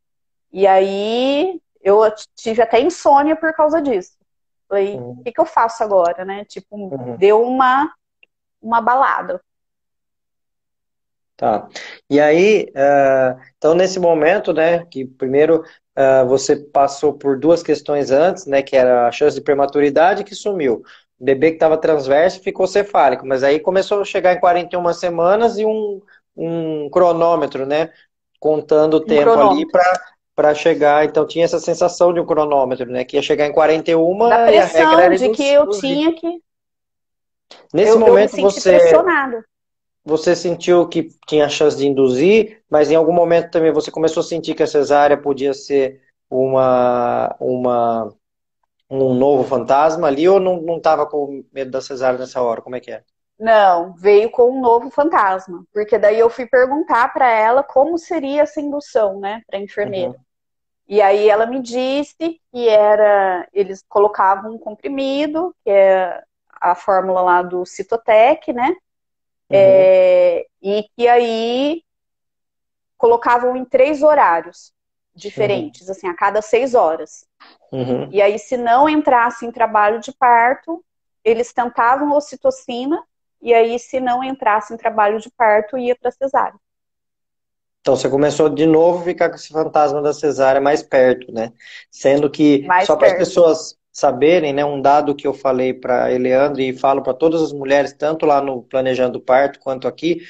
E aí eu tive até insônia por causa disso. Falei, uhum. o que, que eu faço agora, né? Tipo, uhum. deu uma, uma balada. Tá. E aí, uh, então nesse momento, né, que primeiro uh, você passou por duas questões antes, né, que era a chance de prematuridade que sumiu bebê que estava transverso ficou cefálico, mas aí começou a chegar em 41 semanas e um, um cronômetro, né? Contando o um tempo ali para chegar. Então tinha essa sensação de um cronômetro, né? Que ia chegar em 41 da pressão, e a regra era de que eu tinha que. Nesse eu, momento eu você. Você sentiu que tinha chance de induzir, mas em algum momento também você começou a sentir que a cesárea podia ser uma, uma um novo fantasma ali ou não, não tava com medo da cesárea nessa hora? Como é que é? Não, veio com um novo fantasma, porque daí eu fui perguntar para ela como seria essa indução, né, para enfermeira. Uhum. E aí ela me disse que era, eles colocavam um comprimido, que é a fórmula lá do Citotec, né? Uhum. É, e que aí colocavam em três horários diferentes, uhum. assim, a cada seis horas. Uhum. E aí, se não entrasse em trabalho de parto, eles tentavam ocitocina, e aí, se não entrasse em trabalho de parto, ia para cesárea. Então, você começou de novo a ficar com esse fantasma da cesárea mais perto, né? Sendo que, mais só para as pessoas saberem, né, um dado que eu falei para Eleandro e falo para todas as mulheres, tanto lá no Planejando Parto quanto aqui,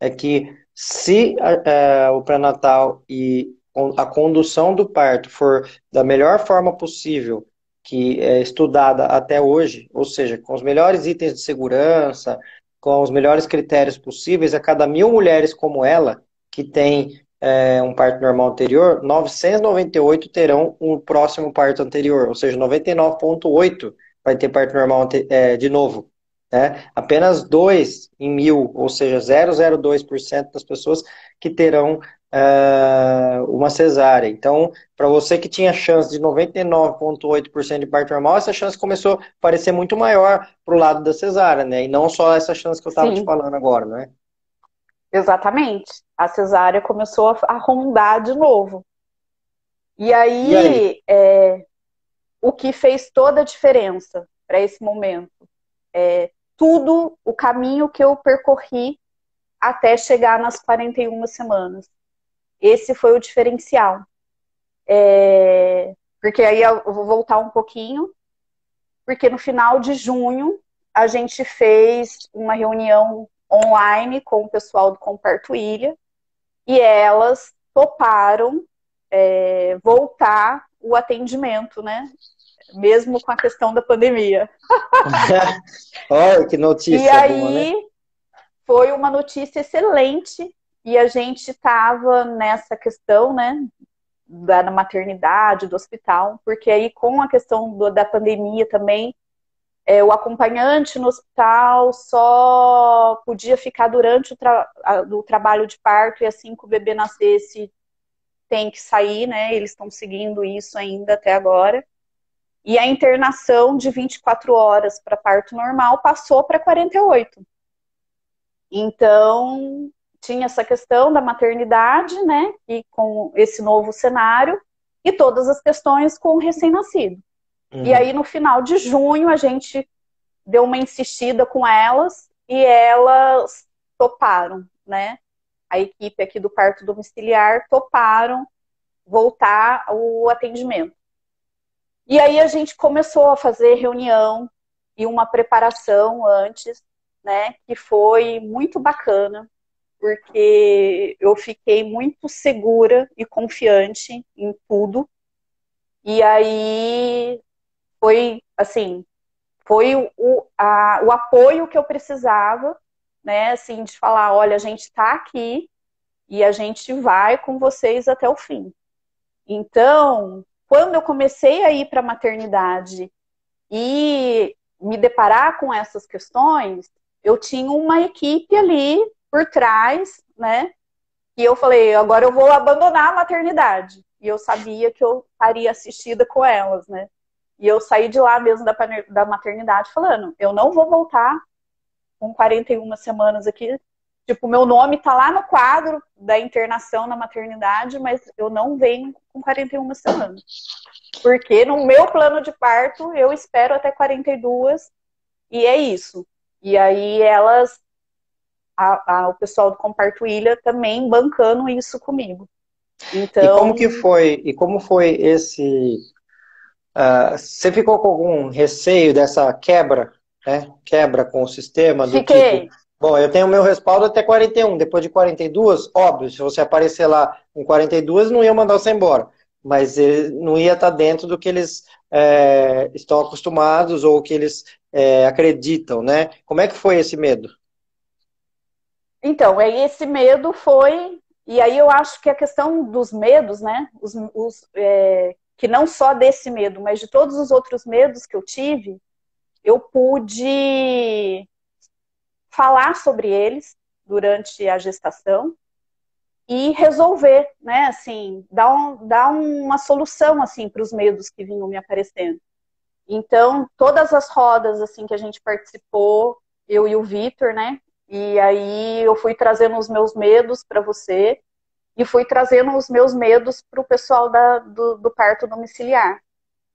é que se é, o pré-natal e a condução do parto for da melhor forma possível, que é estudada até hoje, ou seja, com os melhores itens de segurança, com os melhores critérios possíveis, a cada mil mulheres como ela, que tem é, um parto normal anterior, 998 terão um próximo parto anterior, ou seja, 99,8 vai ter parto normal é, de novo. Né? Apenas 2 em mil, ou seja, 0,02% das pessoas que terão uh, uma cesárea. Então, para você que tinha chance de 99,8% de parto normal, essa chance começou a parecer muito maior para o lado da cesárea, né? E não só essa chance que eu estava te falando agora, né? Exatamente. A cesárea começou a rondar de novo. E aí, e aí? É, o que fez toda a diferença para esse momento é tudo o caminho que eu percorri até chegar nas 41 semanas. Esse foi o diferencial. É, porque aí eu vou voltar um pouquinho, porque no final de junho a gente fez uma reunião online com o pessoal do Comparto Ilha e elas toparam é, voltar o atendimento, né? Mesmo com a questão da pandemia. Olha que notícia. E aí né? foi uma notícia excelente e a gente estava nessa questão, né, da maternidade, do hospital, porque aí com a questão do, da pandemia também, é, o acompanhante no hospital só podia ficar durante o, tra o trabalho de parto e assim que o bebê nascesse tem que sair, né? Eles estão seguindo isso ainda até agora. E a internação de 24 horas para parto normal passou para 48. Então, tinha essa questão da maternidade, né? E com esse novo cenário, e todas as questões com o recém-nascido. Uhum. E aí, no final de junho, a gente deu uma insistida com elas e elas toparam, né? A equipe aqui do parto domiciliar toparam voltar o atendimento. E aí a gente começou a fazer reunião e uma preparação antes, né, que foi muito bacana, porque eu fiquei muito segura e confiante em tudo. E aí foi assim, foi o, a, o apoio que eu precisava, né? Assim, de falar, olha, a gente está aqui e a gente vai com vocês até o fim. Então, quando eu comecei a ir para a maternidade e me deparar com essas questões, eu tinha uma equipe ali por trás, né? E eu falei, agora eu vou abandonar a maternidade. E eu sabia que eu estaria assistida com elas, né? E eu saí de lá mesmo da, da maternidade falando, eu não vou voltar com 41 semanas aqui. Tipo, meu nome tá lá no quadro da internação na maternidade, mas eu não venho com 41 semanas. Porque no meu plano de parto, eu espero até 42 e é isso. E aí elas, a, a, o pessoal do Comparto Ilha também bancando isso comigo. Então... E como que foi, e como foi esse Uh, você ficou com algum receio dessa quebra, né? Quebra com o sistema do Fiquei. tipo. Bom, eu tenho meu respaldo até 41. Depois de 42, óbvio, se você aparecer lá com 42, não ia mandar você embora. Mas não ia estar dentro do que eles é, estão acostumados ou que eles é, acreditam, né? Como é que foi esse medo? Então, esse medo foi. E aí eu acho que a questão dos medos, né? Os, os é, que não só desse medo, mas de todos os outros medos que eu tive, eu pude falar sobre eles durante a gestação e resolver, né, assim, dar, um, dar uma solução, assim, para os medos que vinham me aparecendo. Então, todas as rodas, assim, que a gente participou, eu e o Vitor, né, e aí eu fui trazendo os meus medos para você, e fui trazendo os meus medos para o pessoal da, do, do, parto domiciliar.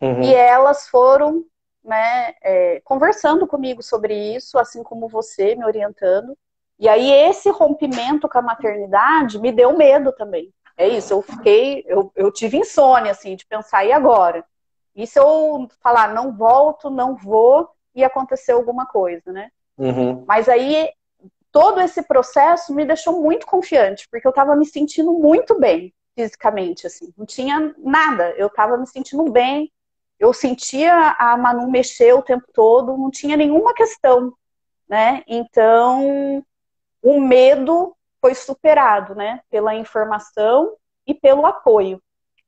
Uhum. E elas foram né, é, conversando comigo sobre isso, assim como você, me orientando. E aí esse rompimento com a maternidade me deu medo também. É isso, eu fiquei, eu, eu tive insônia, assim, de pensar, e agora? E se eu falar, não volto, não vou, e acontecer alguma coisa, né? Uhum. Mas aí todo esse processo me deixou muito confiante, porque eu estava me sentindo muito bem fisicamente, assim, não tinha nada, eu estava me sentindo bem, eu sentia a Manu mexer o tempo todo, não tinha nenhuma questão, né? Então, o medo foi superado, né? Pela informação e pelo apoio.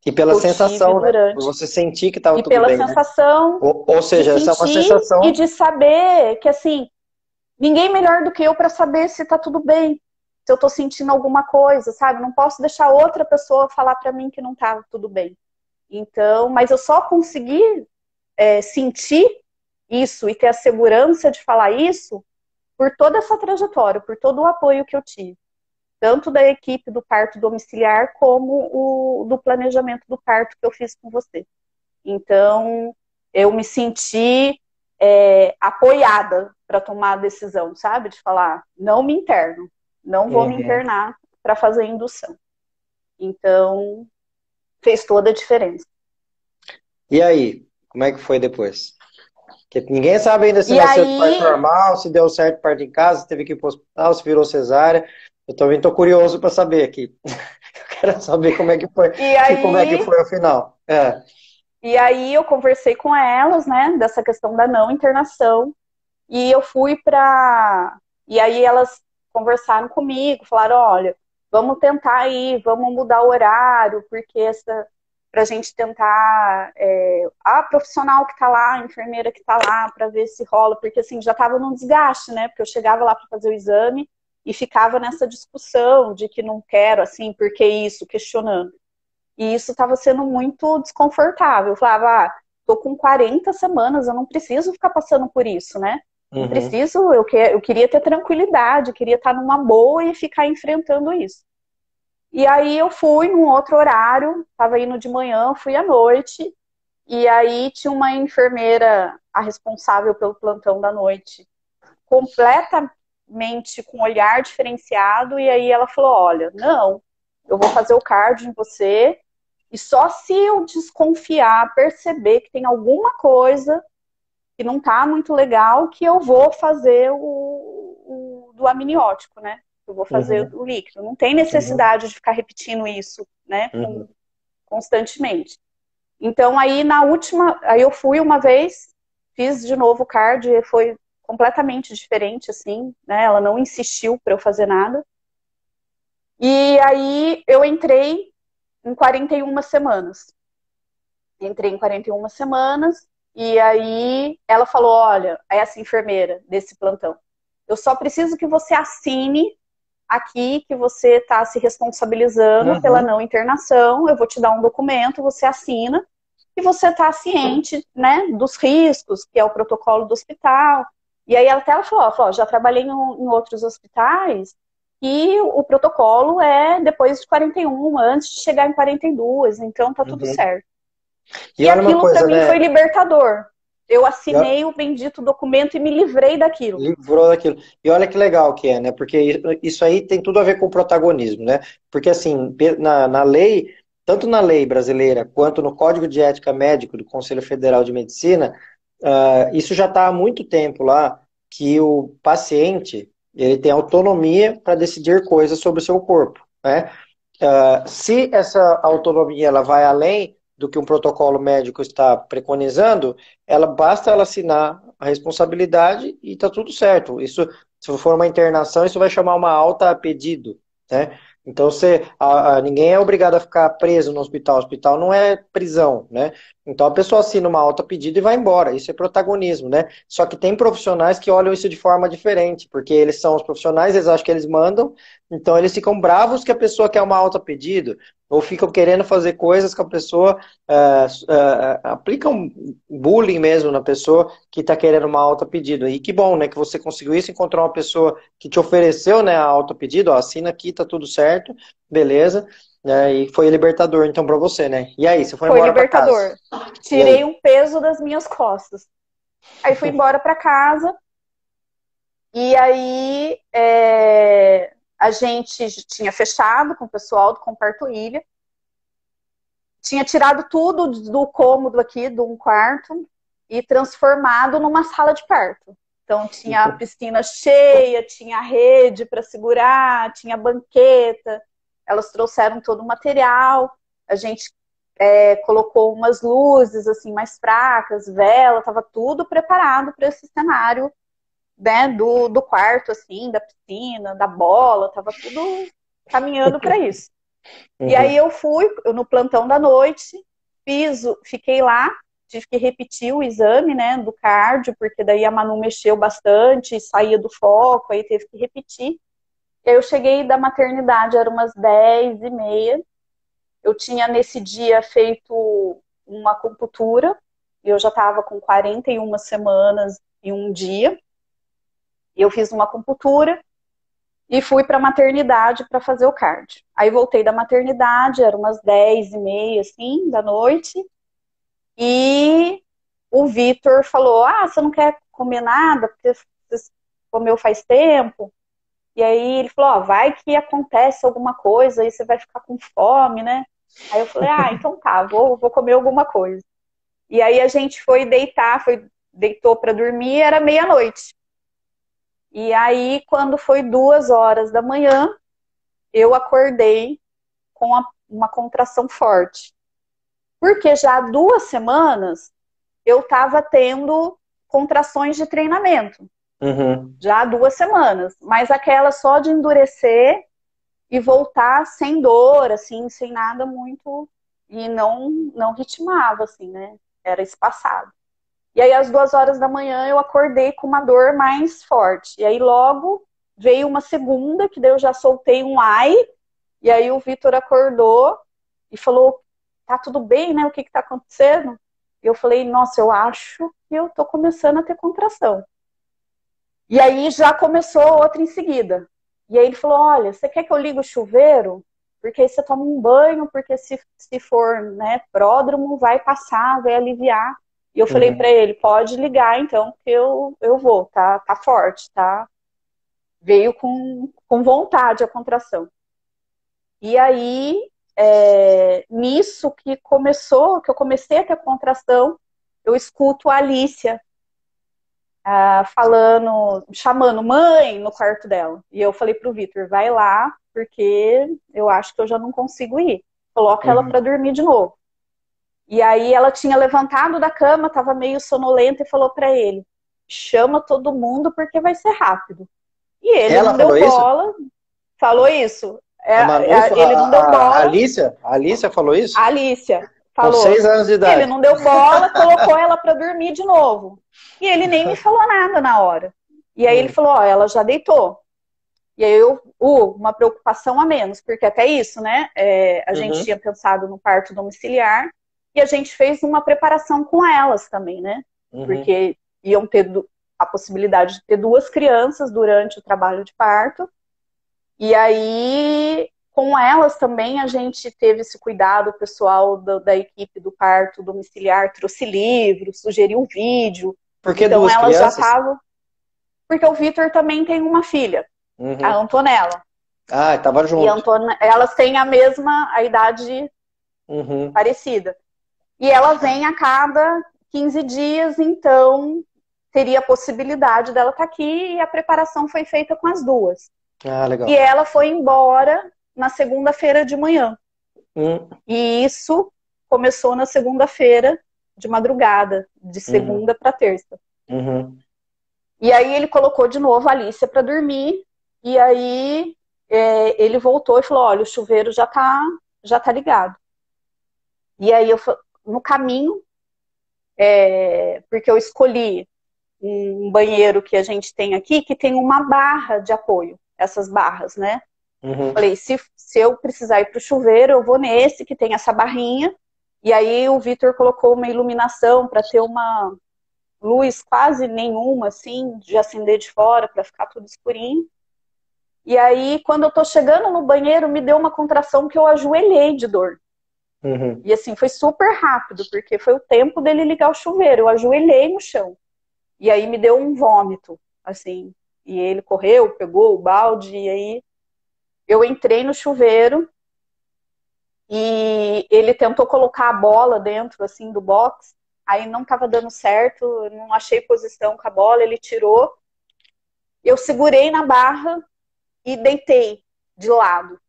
E pela sensação, né? Você sentir que estava tudo bem, E pela sensação. Né? Ou, ou seja, essa é uma sensação... E de saber que, assim, ninguém melhor do que eu para saber se tá tudo bem, se eu tô sentindo alguma coisa, sabe? Não posso deixar outra pessoa falar para mim que não tá tudo bem. Então, mas eu só consegui é, sentir isso e ter a segurança de falar isso por toda essa trajetória, por todo o apoio que eu tive. Tanto da equipe do parto domiciliar, como o do planejamento do parto que eu fiz com você. Então, eu me senti é, apoiada para tomar a decisão, sabe? De falar, não me interno, não vou uhum. me internar para fazer indução. Então, fez toda a diferença. E aí, como é que foi depois? Porque ninguém sabe ainda se e nasceu aí... de parto normal, se deu certo parto em casa, se teve que ir para o hospital, se virou cesárea. Eu também estou curioso para saber aqui. Eu quero saber como é que foi e, aí... e como é que foi o final. É. E aí eu conversei com elas, né, dessa questão da não internação. E eu fui para. E aí elas conversaram comigo, falaram: olha, vamos tentar aí, vamos mudar o horário, porque essa para a gente tentar é, a profissional que está lá, a enfermeira que está lá, para ver se rola, porque assim já estava num desgaste, né? Porque eu chegava lá para fazer o exame e ficava nessa discussão de que não quero, assim, por que isso, questionando. E isso estava sendo muito desconfortável. Eu falava, ah, tô com 40 semanas, eu não preciso ficar passando por isso, né? Não uhum. preciso, eu, que, eu queria ter tranquilidade, queria estar numa boa e ficar enfrentando isso. E aí eu fui num outro horário, estava indo de manhã, fui à noite, e aí tinha uma enfermeira, a responsável pelo plantão da noite, completamente com um olhar diferenciado, e aí ela falou: Olha, não, eu vou fazer o cardio em você, e só se eu desconfiar, perceber que tem alguma coisa que não tá muito legal, que eu vou fazer o, o do amniótico, né? eu vou fazer uhum. o líquido. Não tem necessidade uhum. de ficar repetindo isso, né, uhum. constantemente. Então aí na última, aí eu fui uma vez, fiz de novo o card e foi completamente diferente assim, né? Ela não insistiu para eu fazer nada. E aí eu entrei em 41 semanas. Entrei em 41 semanas e aí ela falou: "Olha, essa enfermeira desse plantão, eu só preciso que você assine aqui que você está se responsabilizando uhum. pela não internação, eu vou te dar um documento, você assina, e você está ciente, né, dos riscos, que é o protocolo do hospital. E aí até ela falou, falou já trabalhei em outros hospitais, e o protocolo é depois de 41, antes de chegar em 42, então tá tudo uhum. certo. E, e aquilo mim né? foi libertador. Eu assinei o bendito documento e me livrei daquilo. Livrou daquilo. E olha que legal que é, né? Porque isso aí tem tudo a ver com o protagonismo, né? Porque assim, na, na lei, tanto na lei brasileira quanto no Código de Ética Médico do Conselho Federal de Medicina, uh, isso já está há muito tempo lá, que o paciente ele tem autonomia para decidir coisas sobre o seu corpo, né? Uh, se essa autonomia ela vai além do que um protocolo médico está preconizando, ela basta ela assinar a responsabilidade e está tudo certo. Isso, se for uma internação, isso vai chamar uma alta a pedido, né? Então, você, a, a, ninguém é obrigado a ficar preso no hospital. O hospital não é prisão, né? Então, a pessoa assina uma alta pedido e vai embora. Isso é protagonismo, né? Só que tem profissionais que olham isso de forma diferente, porque eles são os profissionais, eles acham que eles mandam, então eles ficam bravos que a pessoa quer uma alta pedido, ou ficam querendo fazer coisas que a pessoa uh, uh, aplicam bullying mesmo na pessoa que está querendo uma alta pedido. E que bom, né, que você conseguiu isso, encontrou uma pessoa que te ofereceu, né, a alta pedido, ó, assina aqui, tá tudo certo, beleza. Né, e foi libertador, então, para você, né? E aí, você foi, foi embora libertador. Tirei um peso das minhas costas. Aí fui embora para casa. E aí, é a gente tinha fechado com o pessoal do Comparto Ilha, tinha tirado tudo do cômodo aqui, de um quarto, e transformado numa sala de parto. Então tinha a piscina cheia, tinha a rede para segurar, tinha a banqueta. Elas trouxeram todo o material. A gente é, colocou umas luzes assim mais fracas, vela, estava tudo preparado para esse cenário né, do, do quarto, assim, da piscina, da bola, tava tudo caminhando para isso. Uhum. E aí eu fui eu, no plantão da noite, fiz, fiquei lá, tive que repetir o exame, né, do cardio, porque daí a Manu mexeu bastante, saía do foco, aí teve que repetir. E eu cheguei da maternidade, era umas 10 e meia. Eu tinha nesse dia feito uma acupuntura, eu já estava com 41 semanas e um dia. Eu fiz uma acupuntura e fui para a maternidade para fazer o card. Aí voltei da maternidade, eram umas 10 e meia, assim, da noite. E o Vitor falou: Ah, você não quer comer nada? Porque você comeu faz tempo. E aí ele falou: Ó, vai que acontece alguma coisa, aí você vai ficar com fome, né? Aí eu falei: Ah, então tá, vou, vou comer alguma coisa. E aí a gente foi deitar, foi deitou para dormir, era meia-noite. E aí, quando foi duas horas da manhã, eu acordei com uma contração forte. Porque já há duas semanas eu estava tendo contrações de treinamento. Uhum. Já duas semanas. Mas aquela só de endurecer e voltar sem dor, assim, sem nada muito e não, não ritmava, assim, né? Era espaçado. E aí, às duas horas da manhã, eu acordei com uma dor mais forte. E aí, logo veio uma segunda, que daí eu já soltei um ai. E aí, o Vitor acordou e falou: Tá tudo bem, né? O que que tá acontecendo? E eu falei: Nossa, eu acho que eu tô começando a ter contração. E aí, já começou outra em seguida. E aí, ele falou: Olha, você quer que eu ligue o chuveiro? porque aí você toma um banho, porque se, se for né, pródromo, vai passar, vai aliviar. E eu uhum. falei para ele, pode ligar então, que eu, eu vou, tá, tá forte, tá? Veio com, com vontade a contração. E aí, é, nisso que começou, que eu comecei a ter contração, eu escuto a Alicia ah, falando, chamando mãe no quarto dela. E eu falei pro Vitor, vai lá, porque eu acho que eu já não consigo ir. Coloca uhum. ela para dormir de novo. E aí ela tinha levantado da cama, estava meio sonolenta e falou para ele: chama todo mundo porque vai ser rápido. E ele ela não deu bola. Isso? Falou isso. É, Manu, é, ele não deu bola. A Alicia? A Alicia falou isso? A Alicia. Falou. Com seis anos de idade. Ele não deu bola, colocou ela para dormir de novo. E ele nem me falou nada na hora. E aí ele falou: Ó, ela já deitou. E aí eu, uh, uma preocupação a menos, porque até isso, né? É, a uhum. gente tinha pensado no parto domiciliar e a gente fez uma preparação com elas também, né? Uhum. Porque iam ter a possibilidade de ter duas crianças durante o trabalho de parto. E aí, com elas também, a gente teve esse cuidado, o pessoal da, da equipe do parto domiciliar trouxe livro, sugeriu vídeo. Porque então duas elas crianças? já estavam. Porque o Vitor também tem uma filha uhum. a Antonella. Ah, estava junto. E Antone... elas têm a mesma, a idade uhum. parecida. E ela vem a cada 15 dias, então teria a possibilidade dela estar tá aqui e a preparação foi feita com as duas. Ah, legal. E ela foi embora na segunda-feira de manhã. Hum. E isso começou na segunda-feira de madrugada, de segunda uhum. para terça. Uhum. E aí ele colocou de novo a Alicia para dormir e aí é, ele voltou e falou: olha, o chuveiro já tá, já tá ligado. E aí eu no caminho, é, porque eu escolhi um banheiro que a gente tem aqui que tem uma barra de apoio, essas barras, né? Uhum. Falei, se, se eu precisar ir pro chuveiro, eu vou nesse que tem essa barrinha. E aí o Vitor colocou uma iluminação para ter uma luz quase nenhuma, assim, de acender de fora para ficar tudo escurinho. E aí, quando eu tô chegando no banheiro, me deu uma contração que eu ajoelhei de dor. Uhum. E assim, foi super rápido, porque foi o tempo dele ligar o chuveiro. Eu ajoelhei no chão. E aí me deu um vômito, assim. E ele correu, pegou o balde, e aí eu entrei no chuveiro e ele tentou colocar a bola dentro, assim, do box. Aí não estava dando certo, não achei posição com a bola, ele tirou. Eu segurei na barra e deitei de lado.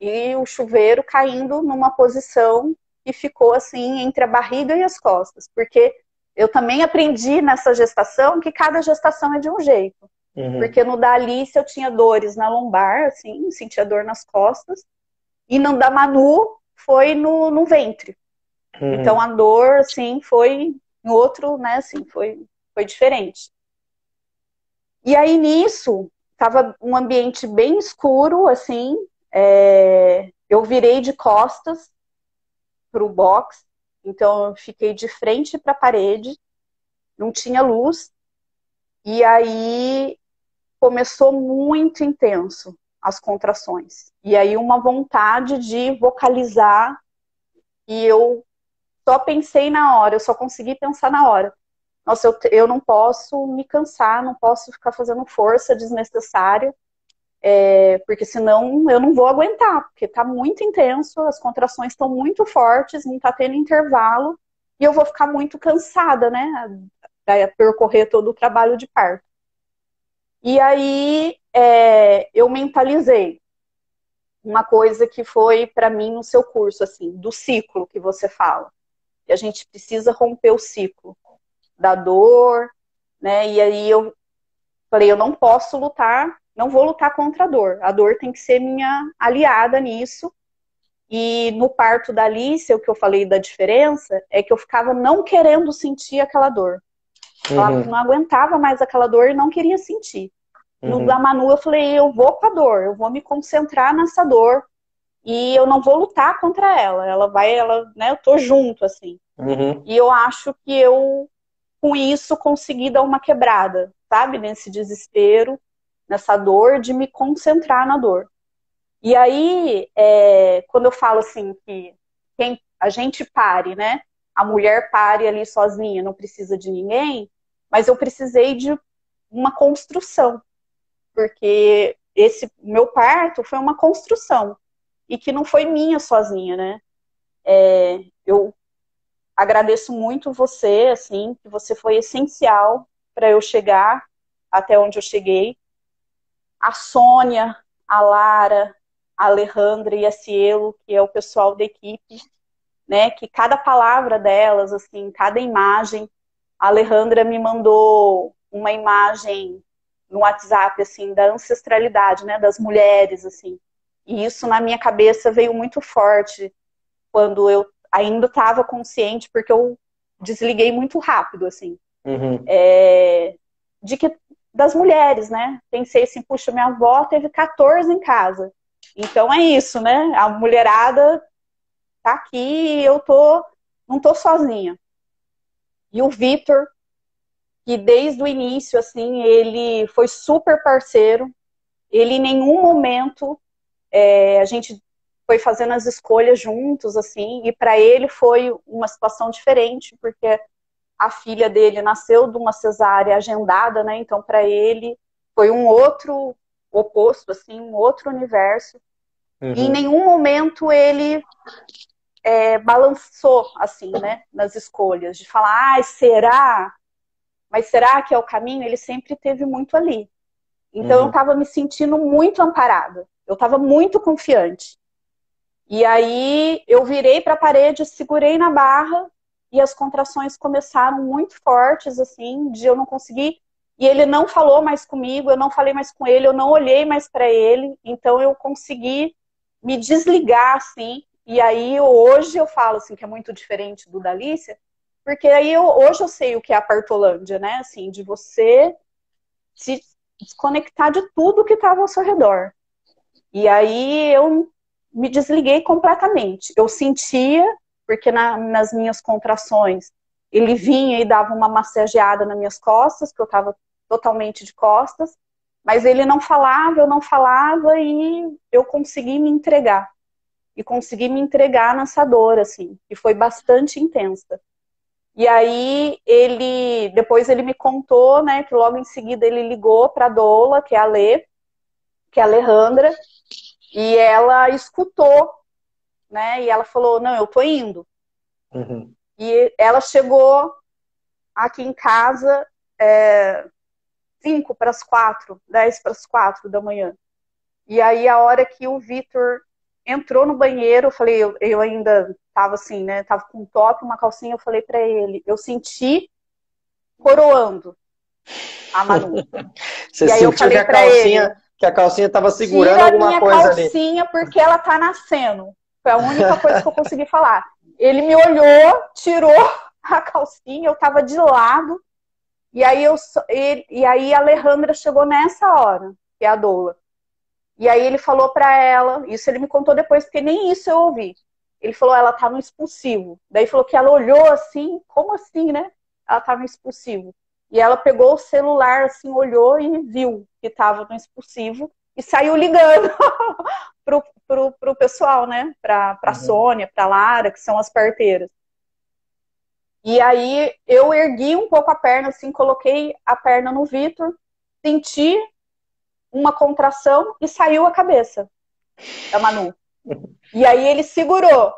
E o chuveiro caindo numa posição que ficou assim entre a barriga e as costas, porque eu também aprendi nessa gestação que cada gestação é de um jeito. Uhum. Porque no da Alice eu tinha dores na lombar, assim, sentia dor nas costas, e no da Manu foi no, no ventre. Uhum. Então a dor, assim, foi no outro, né, assim, foi, foi diferente. E aí nisso, Tava um ambiente bem escuro, assim. É... Eu virei de costas para o box, então eu fiquei de frente para a parede, não tinha luz. E aí começou muito intenso as contrações. E aí uma vontade de vocalizar e eu só pensei na hora, eu só consegui pensar na hora nossa, eu, eu não posso me cansar, não posso ficar fazendo força desnecessária, é, porque senão eu não vou aguentar, porque está muito intenso, as contrações estão muito fortes, não está tendo intervalo, e eu vou ficar muito cansada, né, para percorrer todo o trabalho de parto. E aí é, eu mentalizei uma coisa que foi para mim no seu curso, assim, do ciclo que você fala. E a gente precisa romper o ciclo da dor, né? E aí eu falei, eu não posso lutar, não vou lutar contra a dor. A dor tem que ser minha aliada nisso. E no parto da Alice, o que eu falei da diferença é que eu ficava não querendo sentir aquela dor. Uhum. Eu não aguentava mais aquela dor e não queria sentir. No uhum. da Manu, eu falei, eu vou com a dor, eu vou me concentrar nessa dor e eu não vou lutar contra ela. Ela vai, ela, né, eu tô junto, assim. Uhum. E eu acho que eu, com isso, consegui dar uma quebrada, sabe? Nesse desespero, nessa dor, de me concentrar na dor. E aí, é, quando eu falo assim que quem, a gente pare, né? A mulher pare ali sozinha, não precisa de ninguém, mas eu precisei de uma construção, porque esse meu parto foi uma construção e que não foi minha sozinha, né? É, eu agradeço muito você, assim, que você foi essencial para eu chegar até onde eu cheguei. A Sônia, a Lara, a Alejandra e a Cielo, que é o pessoal da equipe, né? Que cada palavra delas, assim, cada imagem, a Alejandra me mandou uma imagem no WhatsApp, assim, da ancestralidade, né? Das mulheres, assim. E isso na minha cabeça veio muito forte quando eu ainda estava consciente, porque eu desliguei muito rápido, assim. Uhum. É, de que das mulheres, né? Pensei assim, puxa, minha avó teve 14 em casa. Então é isso, né? A mulherada tá aqui e eu tô, não tô sozinha. E o Vitor, que desde o início, assim, ele foi super parceiro. Ele em nenhum momento é, a gente foi fazendo as escolhas juntos, assim, e para ele foi uma situação diferente, porque a filha dele nasceu de uma cesárea agendada, né? Então, para ele foi um outro oposto, assim, um outro universo. Uhum. E em nenhum momento ele é, balançou, assim, né, nas escolhas, de falar, ah, será? Mas será que é o caminho? Ele sempre teve muito ali. Então, uhum. eu estava me sentindo muito amparada. Eu estava muito confiante. E aí eu virei para a parede, segurei na barra e as contrações começaram muito fortes, assim, de eu não conseguir. E ele não falou mais comigo, eu não falei mais com ele, eu não olhei mais para ele. Então eu consegui me desligar, assim. E aí hoje eu falo assim que é muito diferente do da Alicia, porque aí eu, hoje eu sei o que é a partolândia, né? Assim, de você se desconectar de tudo que estava ao seu redor. E aí eu me desliguei completamente. Eu sentia, porque na, nas minhas contrações, ele vinha e dava uma massageada nas minhas costas, que eu estava totalmente de costas, mas ele não falava, eu não falava e eu consegui me entregar. E consegui me entregar nessa dor, assim, que foi bastante intensa. E aí ele, depois ele me contou, né, que logo em seguida ele ligou para a Dola, que é a Lê, que é a Alejandra, e ela escutou, né? E ela falou: Não, eu tô indo. Uhum. E ela chegou aqui em casa é, cinco para as quatro, dez para as quatro da manhã. E aí, a hora que o Vitor entrou no banheiro, eu falei, eu, eu ainda tava assim, né? Tava com um top, uma calcinha, eu falei para ele, eu senti coroando a Manu. Você e aí eu falei que a calcinha, ele, que a calcinha estava segurando alguma coisa ali. a minha calcinha porque ela tá nascendo. Foi a única coisa que eu consegui falar. Ele me olhou, tirou a calcinha, eu tava de lado. E aí, eu, e, e aí a Alejandra chegou nessa hora, que é a doula. E aí ele falou para ela, isso ele me contou depois, porque nem isso eu ouvi. Ele falou, ela tá no expulsivo. Daí falou que ela olhou assim, como assim, né? Ela tá no expulsivo. E ela pegou o celular, assim, olhou e viu que estava no expulsivo e saiu ligando pro, pro, pro pessoal, né? Pra, pra uhum. Sônia, pra Lara, que são as parteiras. E aí eu ergui um pouco a perna, assim, coloquei a perna no Vitor, senti uma contração e saiu a cabeça da Manu. E aí ele segurou.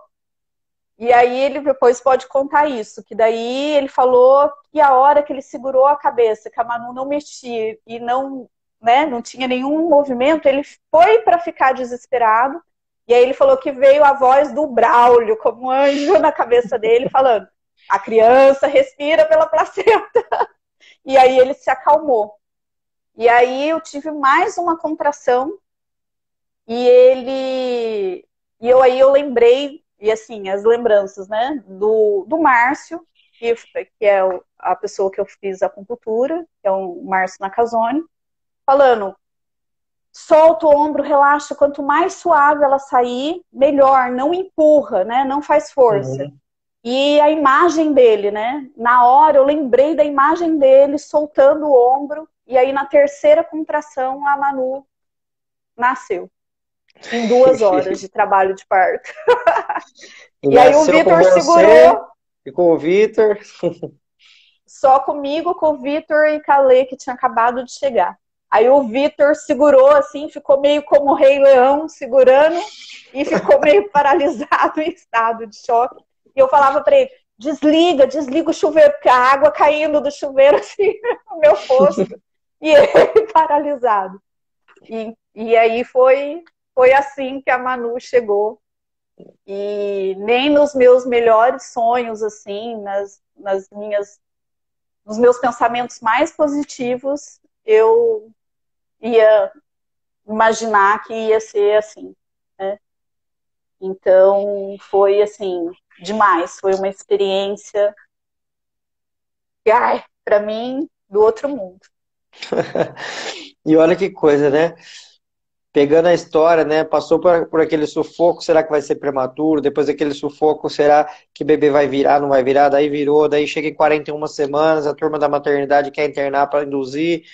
E aí ele depois pode contar isso, que daí ele falou que a hora que ele segurou a cabeça, que a Manu não mexia e não, né, não tinha nenhum movimento, ele foi para ficar desesperado. E aí ele falou que veio a voz do Braulio, como um anjo na cabeça dele, falando: "A criança respira pela placenta". E aí ele se acalmou. E aí eu tive mais uma contração e ele E eu aí eu lembrei, e assim, as lembranças, né, do, do Márcio, que, que é a pessoa que eu fiz a acupuntura, que é o Márcio Nakazone, falando, solta o ombro, relaxa, quanto mais suave ela sair, melhor, não empurra, né, não faz força. Uhum. E a imagem dele, né, na hora eu lembrei da imagem dele soltando o ombro, e aí na terceira contração a Manu nasceu em duas horas de trabalho de parto. e, e aí o Vitor segurou. E com o Vitor. Só comigo, com o Vitor e Calê, que tinha acabado de chegar. Aí o Vitor segurou assim, ficou meio como o Rei Leão segurando e ficou meio paralisado em estado de choque. E eu falava para ele: desliga, desliga o chuveiro, porque a água caindo do chuveiro assim no meu rosto. E ele paralisado. E, e aí foi foi assim que a Manu chegou. E nem nos meus melhores sonhos, assim, nas, nas minhas, nos meus pensamentos mais positivos, eu ia imaginar que ia ser assim, né? Então, foi assim, demais. Foi uma experiência, para mim, do outro mundo. e olha que coisa, né? pegando a história, né? Passou por, por aquele sufoco, será que vai ser prematuro? Depois daquele sufoco, será que bebê vai virar, não vai virar? Daí virou, daí chega em 41 semanas, a turma da maternidade quer internar para induzir,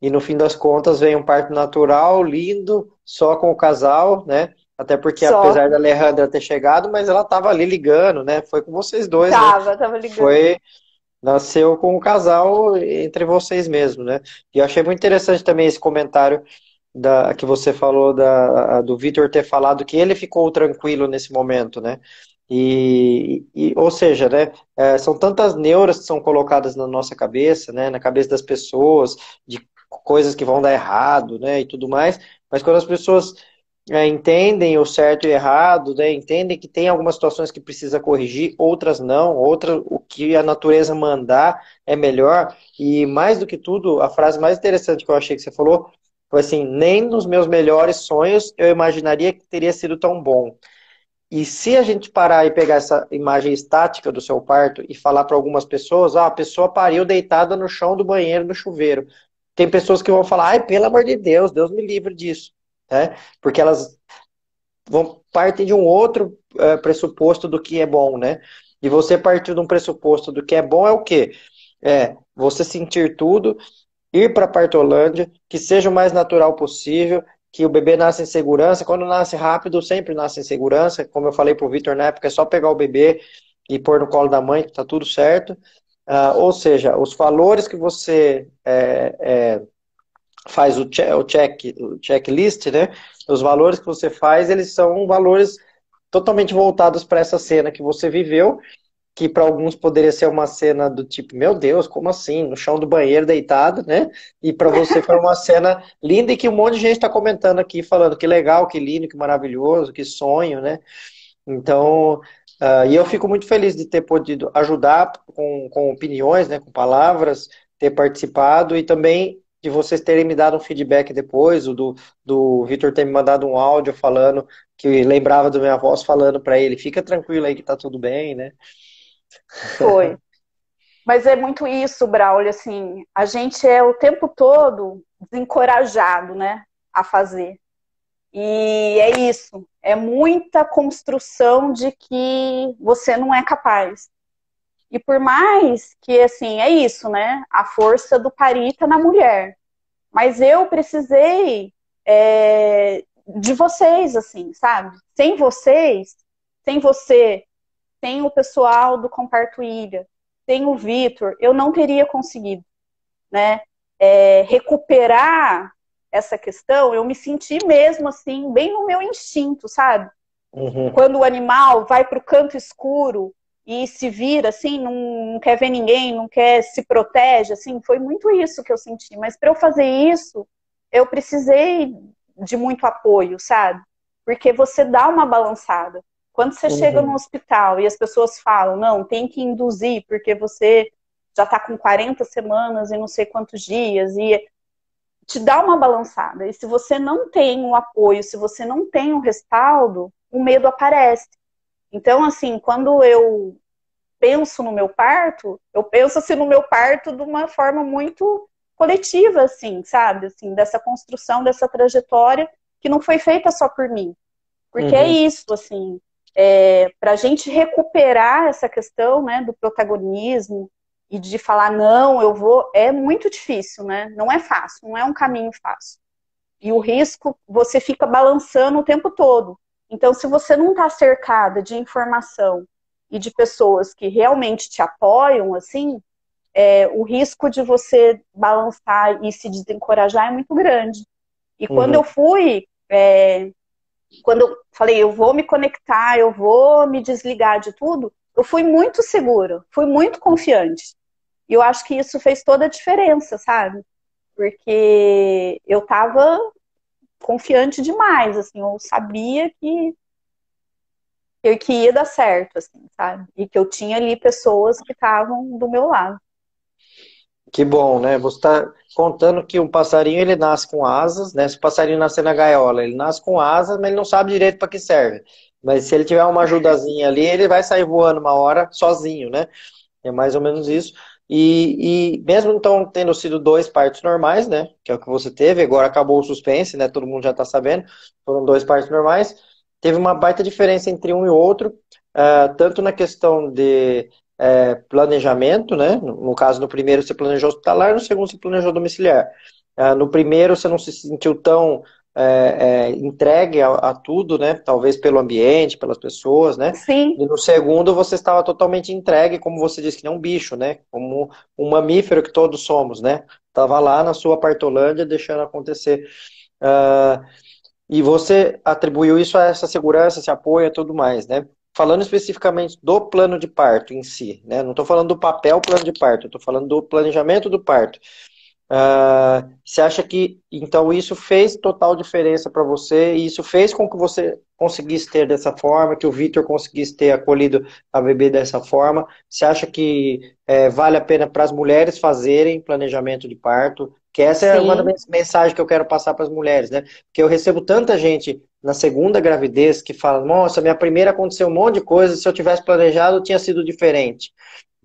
e no fim das contas vem um parto natural, lindo, só com o casal, né? Até porque, só. apesar da Alejandra ter chegado, mas ela tava ali ligando, né? Foi com vocês dois. Né? Tava, né? tava ligando. Foi, nasceu com o casal entre vocês mesmo, né? E eu achei muito interessante também esse comentário da, que você falou da, do Vitor ter falado que ele ficou tranquilo nesse momento, né? E, e, ou seja, né, é, são tantas neuras que são colocadas na nossa cabeça, né, na cabeça das pessoas, de coisas que vão dar errado, né, e tudo mais, mas quando as pessoas é, entendem o certo e o errado, né, entendem que tem algumas situações que precisa corrigir, outras não, outras o que a natureza mandar é melhor, e mais do que tudo, a frase mais interessante que eu achei que você falou foi assim, nem nos meus melhores sonhos eu imaginaria que teria sido tão bom. E se a gente parar e pegar essa imagem estática do seu parto e falar para algumas pessoas, ah, a pessoa pariu deitada no chão do banheiro, no chuveiro. Tem pessoas que vão falar, ai, pelo amor de Deus, Deus me livre disso. Né? Porque elas vão partir de um outro é, pressuposto do que é bom, né? E você partir de um pressuposto do que é bom é o quê? É você sentir tudo ir para a Partolândia, que seja o mais natural possível, que o bebê nasce em segurança. Quando nasce rápido, sempre nasce em segurança. Como eu falei para o Vitor na época, é só pegar o bebê e pôr no colo da mãe, que está tudo certo. Uh, ou seja, os valores que você é, é, faz o, check, o, check, o checklist, né? Os valores que você faz, eles são valores totalmente voltados para essa cena que você viveu que para alguns poderia ser uma cena do tipo, meu Deus, como assim? No chão do banheiro deitado, né? E para você foi uma cena linda e que um monte de gente está comentando aqui, falando que legal, que lindo, que maravilhoso, que sonho, né? Então, uh, e eu fico muito feliz de ter podido ajudar com, com opiniões, né, com palavras, ter participado e também de vocês terem me dado um feedback depois, o do, do Vitor ter me mandado um áudio falando que lembrava da minha voz falando para ele, fica tranquilo aí que tá tudo bem, né? Foi. Mas é muito isso, Braulio, assim, a gente é o tempo todo desencorajado, né, a fazer. E é isso, é muita construção de que você não é capaz. E por mais que, assim, é isso, né, a força do parita na mulher. Mas eu precisei é, de vocês, assim, sabe? Sem vocês, sem você tem o pessoal do Comparto Ilha, tem o Vitor, eu não teria conseguido, né? É, recuperar essa questão, eu me senti mesmo assim, bem no meu instinto, sabe? Uhum. Quando o animal vai para o canto escuro e se vira assim, não, não, quer ver ninguém, não quer se protege, assim, foi muito isso que eu senti. Mas para eu fazer isso, eu precisei de muito apoio, sabe? Porque você dá uma balançada. Quando você uhum. chega no hospital e as pessoas falam, não, tem que induzir porque você já está com 40 semanas e não sei quantos dias, e te dá uma balançada. E se você não tem um apoio, se você não tem um respaldo, o medo aparece. Então, assim, quando eu penso no meu parto, eu penso assim no meu parto de uma forma muito coletiva, assim, sabe? Assim, dessa construção, dessa trajetória que não foi feita só por mim. Porque é uhum. é isso, assim, é, para a gente recuperar essa questão né, do protagonismo e de falar, não, eu vou, é muito difícil, né? Não é fácil, não é um caminho fácil. E o risco, você fica balançando o tempo todo. Então, se você não está cercada de informação e de pessoas que realmente te apoiam, assim, é, o risco de você balançar e se desencorajar é muito grande. E uhum. quando eu fui, é, quando eu falei, eu vou me conectar, eu vou me desligar de tudo, eu fui muito segura, fui muito confiante. E eu acho que isso fez toda a diferença, sabe? Porque eu tava confiante demais, assim, eu sabia que que ia dar certo, assim, sabe? E que eu tinha ali pessoas que estavam do meu lado. Que bom, né? Você está contando que um passarinho ele nasce com asas, né? Se o passarinho nascer na gaiola, ele nasce com asas, mas ele não sabe direito para que serve. Mas se ele tiver uma ajudazinha ali, ele vai sair voando uma hora sozinho, né? É mais ou menos isso. E, e, mesmo então tendo sido dois partos normais, né? Que é o que você teve, agora acabou o suspense, né? Todo mundo já está sabendo. Foram dois partos normais. Teve uma baita diferença entre um e outro, uh, tanto na questão de uh, planejamento, né? No, no, caso, no primeiro você planejou hospitalar, no segundo você planejou domiciliar. Uh, no primeiro você não se sentiu tão é, é, entregue a, a, tudo, né? Talvez pelo ambiente, pelas pessoas, né? Sim. E no segundo você estava totalmente entregue, como você disse, que nem um bicho, né? Como um mamífero que todos somos, né? Tava lá na sua partolândia deixando acontecer. Uh, e você atribuiu isso a essa segurança, esse apoio e tudo mais, né? Falando especificamente do plano de parto em si, né? Não estou falando do papel plano de parto, estou falando do planejamento do parto. Uh, você acha que então isso fez total diferença para você e isso fez com que você conseguisse ter dessa forma, que o Vitor conseguisse ter acolhido a bebê dessa forma? Você acha que é, vale a pena para as mulheres fazerem planejamento de parto? Que essa é Sim. uma das mensagens que eu quero passar para as mulheres, né? Porque eu recebo tanta gente na segunda gravidez que fala: Nossa, minha primeira aconteceu um monte de coisa, se eu tivesse planejado tinha sido diferente.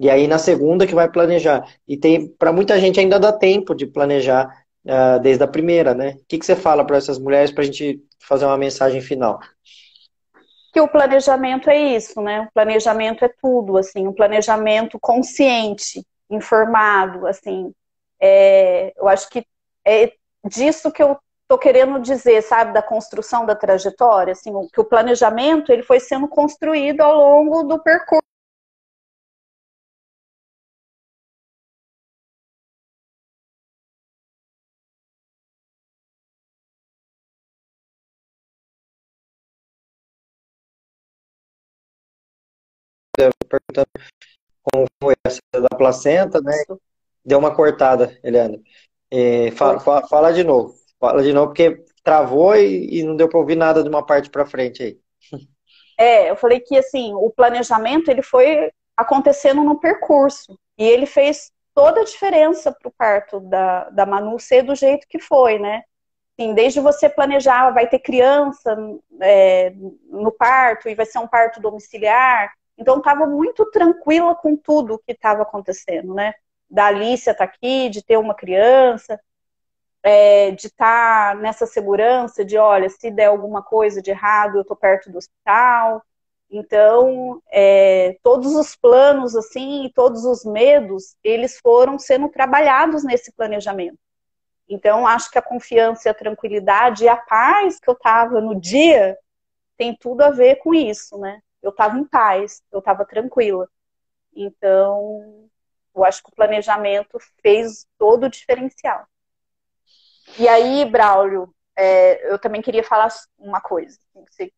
E aí na segunda que vai planejar. E tem para muita gente ainda dá tempo de planejar uh, desde a primeira, né? O que, que você fala para essas mulheres para a gente fazer uma mensagem final? Que o planejamento é isso, né? O planejamento é tudo, assim, um planejamento consciente, informado, assim. É, eu acho que é disso que eu tô querendo dizer, sabe, da construção da trajetória, assim, que o planejamento ele foi sendo construído ao longo do percurso perguntando como foi essa da placenta, né? Deu uma cortada, Eliana. É, fala, fala, fala, de novo. Fala de novo, porque travou e, e não deu para ouvir nada de uma parte para frente aí. É, eu falei que assim, o planejamento ele foi acontecendo no percurso. E ele fez toda a diferença para o parto da, da Manu ser do jeito que foi, né? Assim, desde você planejar, vai ter criança é, no parto e vai ser um parto domiciliar, então, estava muito tranquila com tudo que estava acontecendo, né? Da Alicia estar tá aqui, de ter uma criança, é, de estar tá nessa segurança de, olha, se der alguma coisa de errado, eu estou perto do hospital. Então, é, todos os planos, assim, todos os medos, eles foram sendo trabalhados nesse planejamento. Então, acho que a confiança, a tranquilidade e a paz que eu estava no dia tem tudo a ver com isso, né? Eu estava em paz, eu estava tranquila. Então, eu acho que o planejamento fez todo o diferencial. E aí, Braulio, é, eu também queria falar uma coisa. Não sei,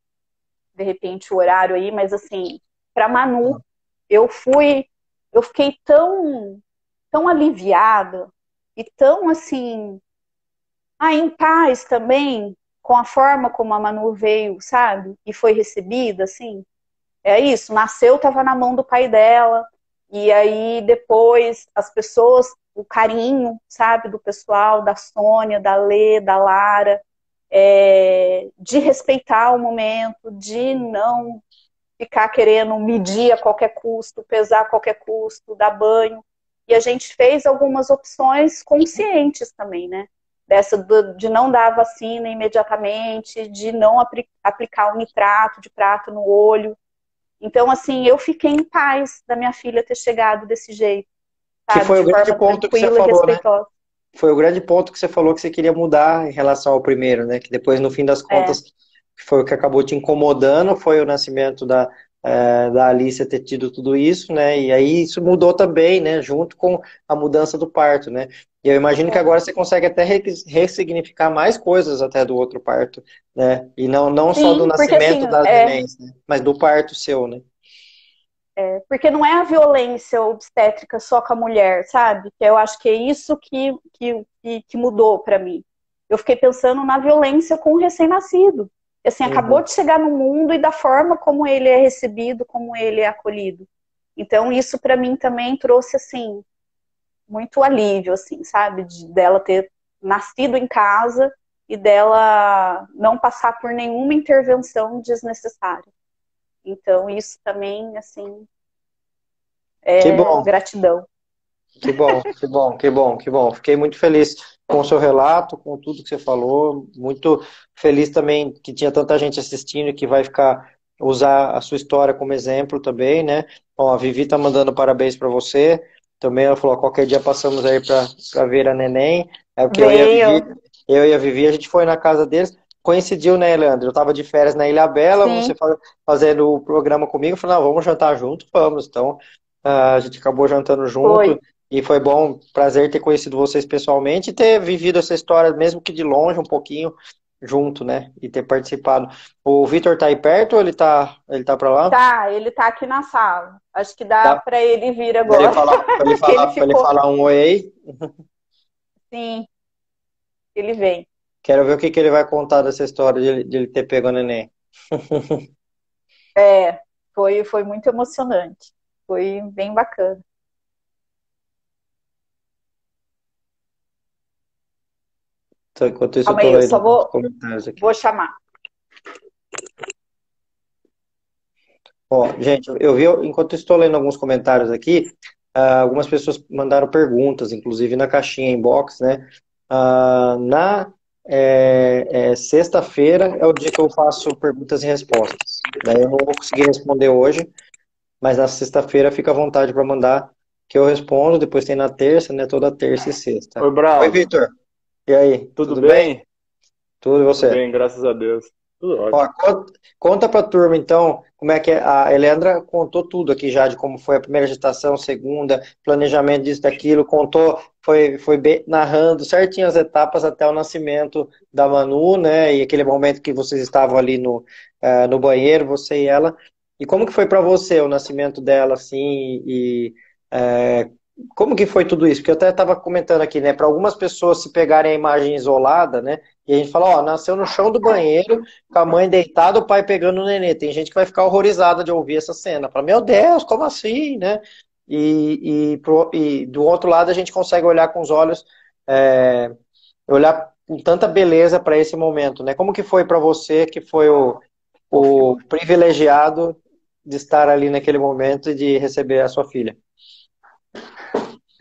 de repente, o horário aí, mas assim, para Manu, eu fui, eu fiquei tão, tão aliviada e tão assim, ah, em paz também com a forma como a Manu veio, sabe? E foi recebida, assim é isso, nasceu, estava na mão do pai dela, e aí depois as pessoas, o carinho, sabe, do pessoal, da Sônia, da Lê, da Lara, é, de respeitar o momento, de não ficar querendo medir a qualquer custo, pesar a qualquer custo, dar banho. E a gente fez algumas opções conscientes também, né? Dessa do, de não dar vacina imediatamente, de não apl aplicar o nitrato de prato no olho. Então, assim, eu fiquei em paz da minha filha ter chegado desse jeito. Sabe? Que foi o grande ponto que você falou, né? Foi o grande ponto que você falou que você queria mudar em relação ao primeiro, né? Que depois, no fim das é. contas, é. foi o que acabou te incomodando, foi o nascimento da, é, da Alicia ter tido tudo isso, né? E aí isso mudou também, né? Junto com a mudança do parto, né? E eu imagino que agora você consegue até ressignificar mais coisas até do outro parto, né? E não, não Sim, só do nascimento porque, assim, das é... né? mas do parto seu, né? É, porque não é a violência obstétrica só com a mulher, sabe? Que eu acho que é isso que, que, que mudou para mim. Eu fiquei pensando na violência com o recém-nascido assim, uhum. acabou de chegar no mundo e da forma como ele é recebido, como ele é acolhido. Então, isso para mim também trouxe, assim, muito alívio, assim, sabe? De, dela ter nascido em casa e dela não passar por nenhuma intervenção desnecessária. Então, isso também, assim, é que bom. gratidão. Que bom, que bom, que bom, que bom. Fiquei muito feliz com o seu relato, com tudo que você falou. Muito feliz também que tinha tanta gente assistindo e que vai ficar usar a sua história como exemplo também, né? Bom, a Vivi tá mandando parabéns para você. Também ela falou, qualquer dia passamos aí para ver a neném. É porque eu e, a Vivi, eu e a Vivi, a gente foi na casa deles. Coincidiu, né, Leandro? Eu tava de férias na Ilha Bela, Sim. você fazendo o programa comigo. Eu falei, não, vamos jantar junto? Vamos. Então, a gente acabou jantando junto. Foi. E foi bom, prazer ter conhecido vocês pessoalmente e ter vivido essa história, mesmo que de longe, um pouquinho junto, né? E ter participado. O Vitor tá aí perto ou ele tá, ele tá pra lá? Tá, ele tá aqui na sala. Acho que dá tá. para ele vir agora. Pra ele falar, pra ele falar, ele, ele falar um oi aí. Sim, ele vem. Quero ver o que, que ele vai contar dessa história de ele, de ele ter pego a neném. é, foi, foi muito emocionante. Foi bem bacana. Então, enquanto isso, Calma eu tô aí, eu só vou, vou chamar. Ó, gente, eu vi, enquanto estou lendo alguns comentários aqui, uh, algumas pessoas mandaram perguntas, inclusive na caixinha inbox, né? Uh, na é, é, sexta-feira é o dia que eu faço perguntas e respostas. Daí eu não vou conseguir responder hoje, mas na sexta-feira fica à vontade para mandar que eu respondo. Depois tem na terça, né? Toda terça e sexta. Oi, Brau. Oi, Vitor. E aí, tudo, tudo bem? bem? Tudo e você? Tudo bem, graças a Deus. Tudo ótimo. Ó, conta, conta pra turma, então, como é que é. A Eleandra contou tudo aqui já de como foi a primeira gestação, segunda, planejamento disso, daquilo, contou, foi, foi bem, narrando certinho as etapas até o nascimento da Manu, né? E aquele momento que vocês estavam ali no, uh, no banheiro, você e ela. E como que foi para você o nascimento dela, assim, e uh, como que foi tudo isso? Porque eu até estava comentando aqui, né? Para algumas pessoas se pegarem a imagem isolada, né? E a gente fala, ó, nasceu no chão do banheiro, com a mãe deitada, o pai pegando o nenê. Tem gente que vai ficar horrorizada de ouvir essa cena. Fala, meu Deus, como assim, né? E, e, pro, e do outro lado a gente consegue olhar com os olhos, é, olhar com tanta beleza para esse momento, né? Como que foi para você, que foi o, o privilegiado de estar ali naquele momento e de receber a sua filha?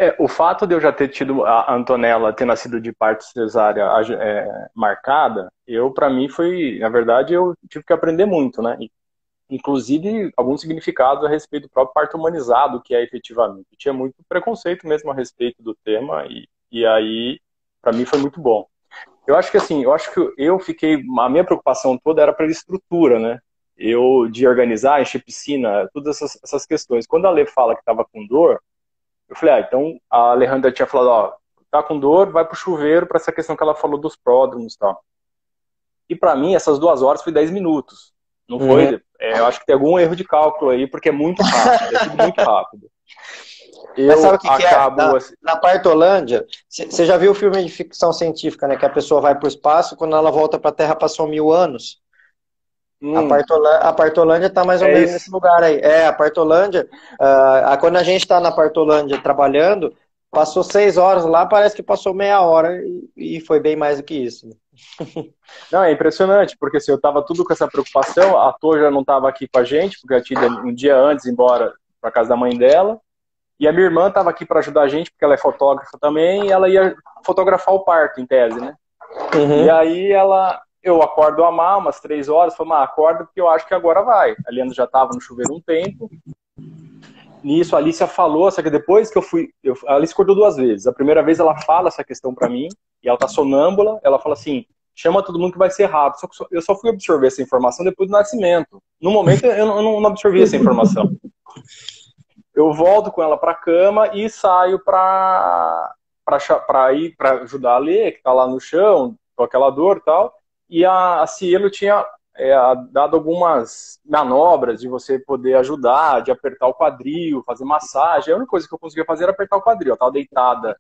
É, o fato de eu já ter tido a Antonella ter nascido de parte cesárea é, marcada, eu para mim foi, na verdade, eu tive que aprender muito, né? Inclusive alguns significados a respeito do próprio parto humanizado, que é efetivamente. Eu tinha muito preconceito mesmo a respeito do tema e, e aí para mim foi muito bom. Eu acho que assim, eu acho que eu fiquei, a minha preocupação toda era para estrutura, né? Eu de organizar, encher piscina, todas essas, essas questões. Quando a Lê fala que estava com dor, eu falei, ah, então a Alejandra tinha falado, ó, tá com dor, vai pro chuveiro para essa questão que ela falou dos pródromos e tal. E para mim, essas duas horas foi 10 minutos. Não uhum. foi? É, eu acho que tem algum erro de cálculo aí, porque é muito rápido, é muito rápido. Eu Mas sabe o que, acabo... que é? Na, assim... na Partolândia, você já viu o filme de ficção científica, né? Que a pessoa vai para o espaço, quando ela volta para a Terra passou mil anos. Hum. A, Partolândia, a Partolândia tá mais ou é menos isso. nesse lugar aí. É, a Partolândia, uh, quando a gente está na Partolândia trabalhando, passou seis horas lá, parece que passou meia hora e, e foi bem mais do que isso. Não, é impressionante, porque assim, eu tava tudo com essa preocupação, a Tô já não tava aqui com a gente, porque ela tinha um dia antes embora para casa da mãe dela, e a minha irmã tava aqui para ajudar a gente, porque ela é fotógrafa também, e ela ia fotografar o parto, em tese, né? Uhum. E aí ela, eu acordo a Má, umas três horas, falei, Má, acorda porque eu acho que agora vai. A Leandro já tava no chuveiro um tempo, Nisso, a Alicia falou, só que depois que eu fui. Eu, a Alice acordou duas vezes. A primeira vez ela fala essa questão para mim, e ela tá sonâmbula, ela fala assim: chama todo mundo que vai ser rápido. Só que eu só fui absorver essa informação depois do nascimento. No momento, eu não, eu não absorvi essa informação. Eu volto com ela pra cama e saio pra, pra, pra ir pra ajudar a ler, que tá lá no chão, com aquela dor e tal. E a, a Cielo tinha é, dado algumas manobras de você poder ajudar, de apertar o quadril, fazer massagem. A única coisa que eu conseguia fazer era apertar o quadril. Eu estava deitada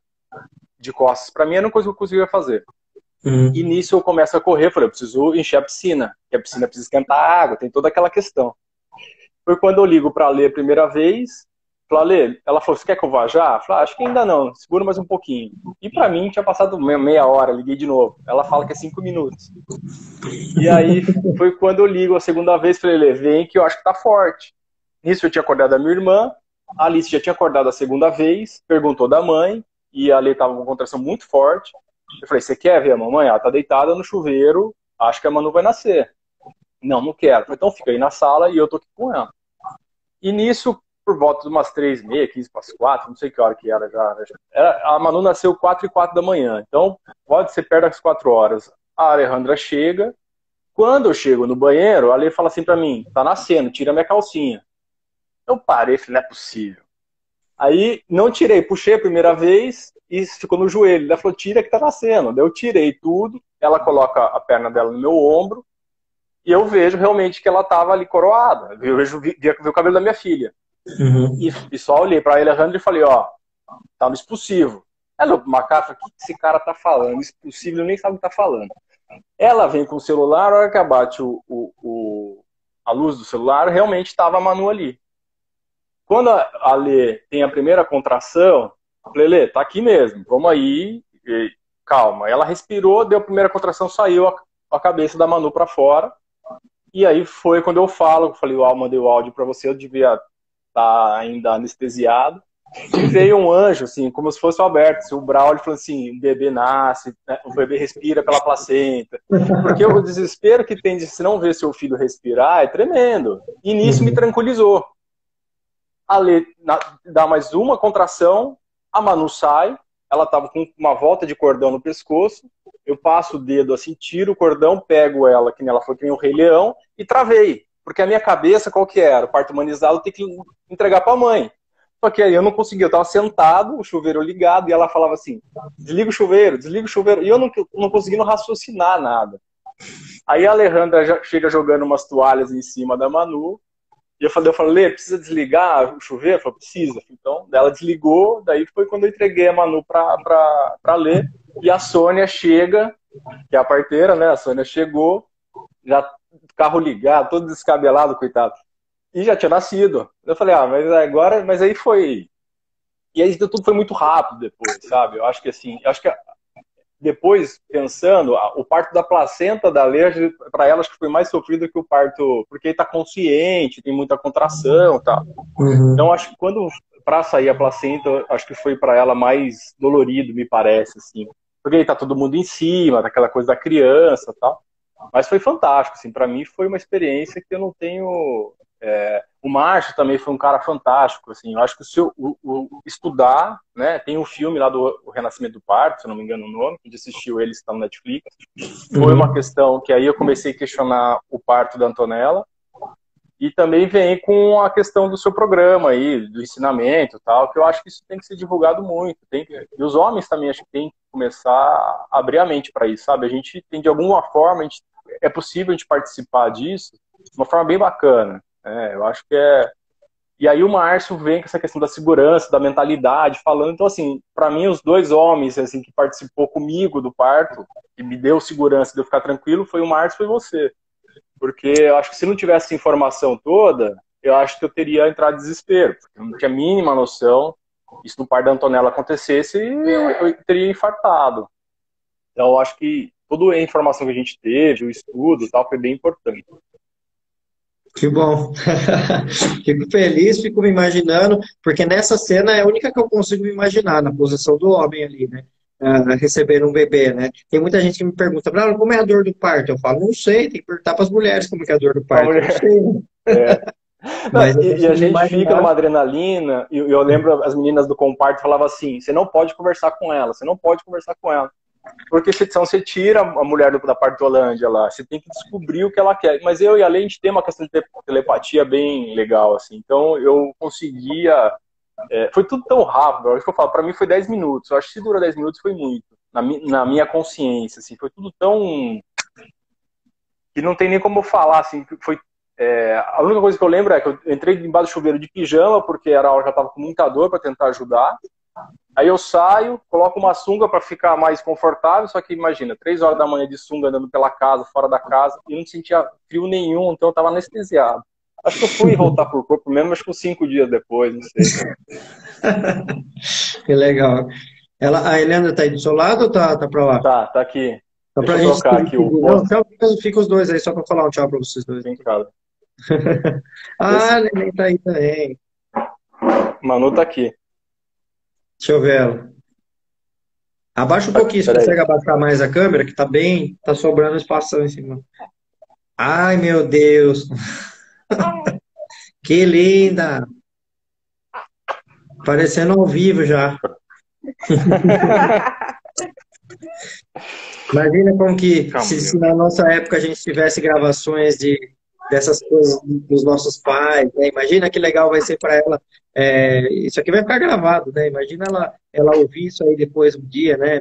de costas para mim, era a única coisa que eu conseguia fazer. Uhum. E nisso eu começo a correr, falei, eu preciso encher a piscina, que a piscina precisa esquentar água, tem toda aquela questão. Foi quando eu ligo para ler a primeira vez, Falei, ela falou, você quer que eu vá já? Falei, ah, acho que ainda não, segura mais um pouquinho. E para mim tinha passado meia hora, liguei de novo. Ela fala que é cinco minutos. E aí foi quando eu ligo a segunda vez, falei, Lê, vem que eu acho que tá forte. Nisso eu tinha acordado a minha irmã, a Alice já tinha acordado a segunda vez, perguntou da mãe, e a Lê tava com uma contração muito forte. Eu falei, você quer ver a mamãe? Ela tá deitada no chuveiro, acho que a Manu vai nascer. Não, não quero. Então fica aí na sala e eu tô aqui com ela. E nisso, por volta de umas três, meia, quinze para as quatro, não sei que hora que era já. Era, a Manu nasceu quatro e quatro da manhã, então pode ser perto das quatro horas. A Alejandra chega, quando eu chego no banheiro, a Lê fala assim para mim, tá nascendo, tira minha calcinha. Eu parei, falei, não é possível. Aí não tirei, puxei a primeira vez e ficou no joelho. Ela falou, tira que tá nascendo. Daí eu tirei tudo, ela coloca a perna dela no meu ombro e eu vejo realmente que ela tava ali coroada. Eu vejo vi, vi, vi o cabelo da minha filha. Uhum. E, e, só olhei para ele Alejandro e falei, ó, tá no expulsivo. Ela, Macafa, o que esse cara tá falando? Expulsivo, nem sabe o que tá falando. Ela vem com o celular, a hora que abate o, o, o a luz do celular, realmente estava a Manu ali. Quando a Lê tem a primeira contração, Lê, tá aqui mesmo, vamos aí, e, calma. Ela respirou, deu a primeira contração, saiu a, a cabeça da Manu para fora. E aí foi quando eu falo, falei, ó, mandei o áudio para você, eu devia tá ainda anestesiado. E veio um anjo, assim, como se fosse o Alberto. Assim, o Braulio falou assim: o bebê nasce, né, o bebê respira pela placenta. Porque o desespero que tem de se não ver seu filho respirar é tremendo. E nisso me tranquilizou. A Lê dá mais uma contração, a Manu sai, ela tava com uma volta de cordão no pescoço. Eu passo o dedo assim, tiro o cordão, pego ela, que ela foi que nem o Rei Leão, e travei. Porque a minha cabeça, qual que era? O parto humanizado tem que entregar para a mãe. Só que aí eu não conseguia, eu estava sentado, o chuveiro ligado, e ela falava assim: desliga o chuveiro, desliga o chuveiro. E eu não, não conseguia raciocinar nada. Aí a Alejandra chega jogando umas toalhas em cima da Manu. E eu falei, eu falei, Lê, precisa desligar o chuveiro? Ela falou, precisa. Então, ela desligou, daí foi quando eu entreguei a Manu pra ler. E a Sônia chega, que é a parteira, né? A Sônia chegou, já carro ligado, todo descabelado, coitado. E já tinha nascido. Eu falei, ah, mas agora, mas aí foi. E aí tudo foi muito rápido depois, sabe? Eu acho que assim, acho que depois, pensando, o parto da placenta da Leia, para ela, acho que foi mais sofrido que o parto, porque ele tá consciente, tem muita contração tal. Uhum. Então, acho que quando, para sair a placenta, acho que foi para ela mais dolorido, me parece, assim. Porque aí tá todo mundo em cima, daquela coisa da criança tal. Mas foi fantástico, assim, para mim foi uma experiência que eu não tenho. É... o Márcio também foi um cara fantástico, assim. Eu acho que o, seu, o, o estudar, né? Tem um filme lá do Renascimento do Parto, se não me engano o nome, que assistiu ele está no Netflix. Foi uma questão que aí eu comecei a questionar o parto da Antonella. E também vem com a questão do seu programa aí, do ensinamento tal, que eu acho que isso tem que ser divulgado muito. Tem que... E os homens também acho que tem que começar a abrir a mente para isso, sabe? A gente tem de alguma forma, a gente é possível a gente participar disso de uma forma bem bacana. Né? Eu acho que é. E aí o Márcio vem com essa questão da segurança, da mentalidade, falando. Então, assim, para mim, os dois homens assim que participou comigo do parto, que me deu segurança de eu ficar tranquilo, foi o Márcio e foi você. Porque eu acho que se não tivesse essa informação toda, eu acho que eu teria entrado em desespero, porque eu não tinha a mínima noção. Isso no parto da Antonella acontecesse, eu, eu teria infartado. Então, eu acho que toda a informação que a gente teve, o estudo tal, foi bem importante. Que bom. fico feliz, fico me imaginando, porque nessa cena é a única que eu consigo me imaginar, na posição do homem ali, né? Uh, receber um bebê, né? Tem muita gente que me pergunta, como é a dor do parto? Eu falo, não sei, tem que perguntar para as mulheres como é a dor do parto. Mulher... Não sei. Né? É. Mas e, e a gente imaginar... fica numa adrenalina, e eu lembro as meninas do comparto falavam assim, você não pode conversar com ela, você não pode conversar com ela. Porque se você tira a mulher da partolândia lá, você tem que descobrir o que ela quer. Mas eu e a Lei, a gente tem uma questão de telepatia bem legal, assim. Então eu conseguia. É, foi tudo tão rápido, acho que eu falo, pra mim foi 10 minutos. Eu acho que se durou 10 minutos foi muito. Na, na minha consciência, assim, foi tudo tão. que não tem nem como falar, assim, foi é, a única coisa que eu lembro é que eu entrei embaixo do chuveiro de pijama, porque era hora que eu estava com muita dor para tentar ajudar. Aí eu saio, coloco uma sunga para ficar mais confortável, só que imagina, três horas da manhã de sunga andando pela casa, fora da casa, e não sentia frio nenhum, então eu estava anestesiado. Acho que eu fui voltar pro corpo mesmo, acho que cinco dias depois, não sei. que legal. Ela, a Helena tá aí do seu lado ou tá, tá para lá? Tá, tá aqui. Só Deixa pra eu gente aqui o não, então, fica os dois aí, só para falar um tchau para vocês dois. Sim, cara. ah, Esse... Neném tá aí também. Manu tá aqui. Deixa eu ver ela. Abaixa um pouquinho, você consegue abaixar mais a câmera, que tá bem, tá sobrando espaço em cima. Ai, meu Deus. que linda. Parecendo ao vivo já. Imagina como que, Calma, se, se, na nossa época a gente tivesse gravações de, dessas coisas dos nossos pais, né? Imagina que legal vai ser para ela. É, isso aqui vai ficar gravado, né? Imagina ela, ela ouvir isso aí depois um dia, né?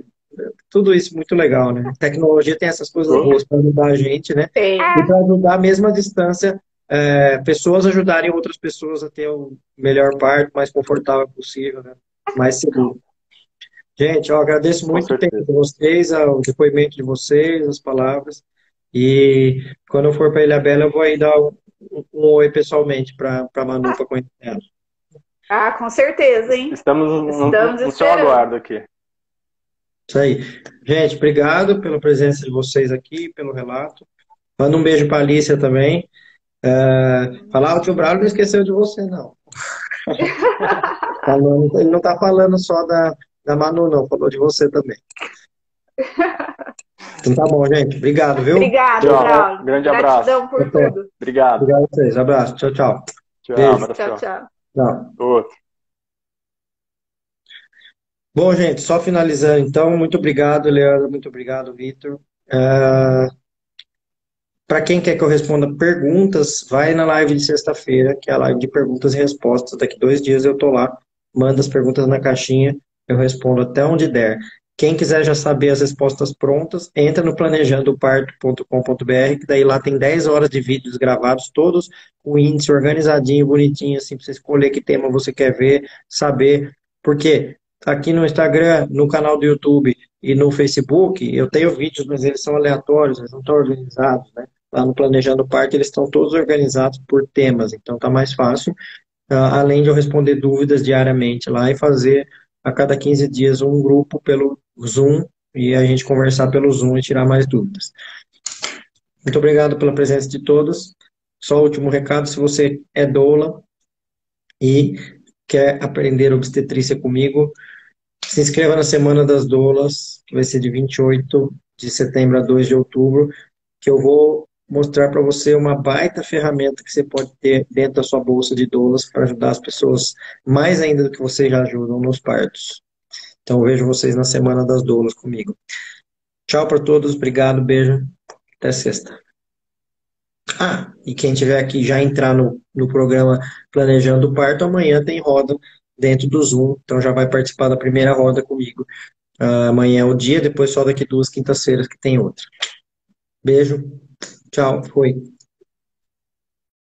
Tudo isso muito legal, né? A tecnologia tem essas coisas boas para ajudar a gente, né? Sim. E para ajudar mesmo a distância, é, pessoas ajudarem outras pessoas a ter o melhor parto, mais confortável possível, né? Mais seguro. Gente, eu agradeço muito o tempo de vocês, o depoimento de vocês, as palavras. E quando eu for para Ilha Bela, eu vou aí dar um, um oi pessoalmente para a Manu para conhecer ela. Ah, com certeza, hein? Estamos, Estamos no, no seu aguardo aqui. Isso aí. Gente, obrigado pela presença de vocês aqui, pelo relato. Manda um beijo para a Alicia também. Uh, falar, o tio Braulio não esqueceu de você, não. ele não está falando só da, da Manu, não. Falou de você também. Então tá bom, gente. Obrigado, viu? Obrigado, tchau. Grande abraço. Gratidão por tchau. tudo. Obrigado. Obrigado a vocês. Abraço. Tchau, tchau. Tchau, Beijo. tchau. tchau. tchau. Outro. Bom, gente, só finalizando então. Muito obrigado, Leandro. Muito obrigado, Vitor. Uh, Para quem quer que eu responda perguntas, vai na live de sexta-feira, que é a live de perguntas e respostas. Daqui dois dias eu tô lá. Manda as perguntas na caixinha eu respondo até onde der. Quem quiser já saber as respostas prontas, entra no planejandoparto.com.br, que daí lá tem 10 horas de vídeos gravados, todos com índice organizadinho, bonitinho, assim, para você escolher que tema você quer ver, saber. Porque aqui no Instagram, no canal do YouTube e no Facebook, eu tenho vídeos, mas eles são aleatórios, eles não estão organizados, né? Lá no Planejando Parto, eles estão todos organizados por temas, então tá mais fácil. Uh, além de eu responder dúvidas diariamente lá e fazer a cada 15 dias um grupo pelo Zoom e a gente conversar pelo Zoom e tirar mais dúvidas. Muito obrigado pela presença de todos. Só o último recado, se você é doula e quer aprender obstetrícia comigo, se inscreva na Semana das Doulas, que vai ser de 28 de setembro a 2 de outubro, que eu vou mostrar para você uma baita ferramenta que você pode ter dentro da sua bolsa de doulas para ajudar as pessoas mais ainda do que vocês já ajudam nos partos. Então vejo vocês na semana das doulas comigo. Tchau para todos, obrigado, beijo, até sexta. Ah, e quem tiver aqui já entrar no, no programa Planejando o Parto, amanhã tem roda dentro do Zoom, então já vai participar da primeira roda comigo. Uh, amanhã é o dia, depois só daqui duas quintas-feiras que tem outra. Beijo. Tchau, foi.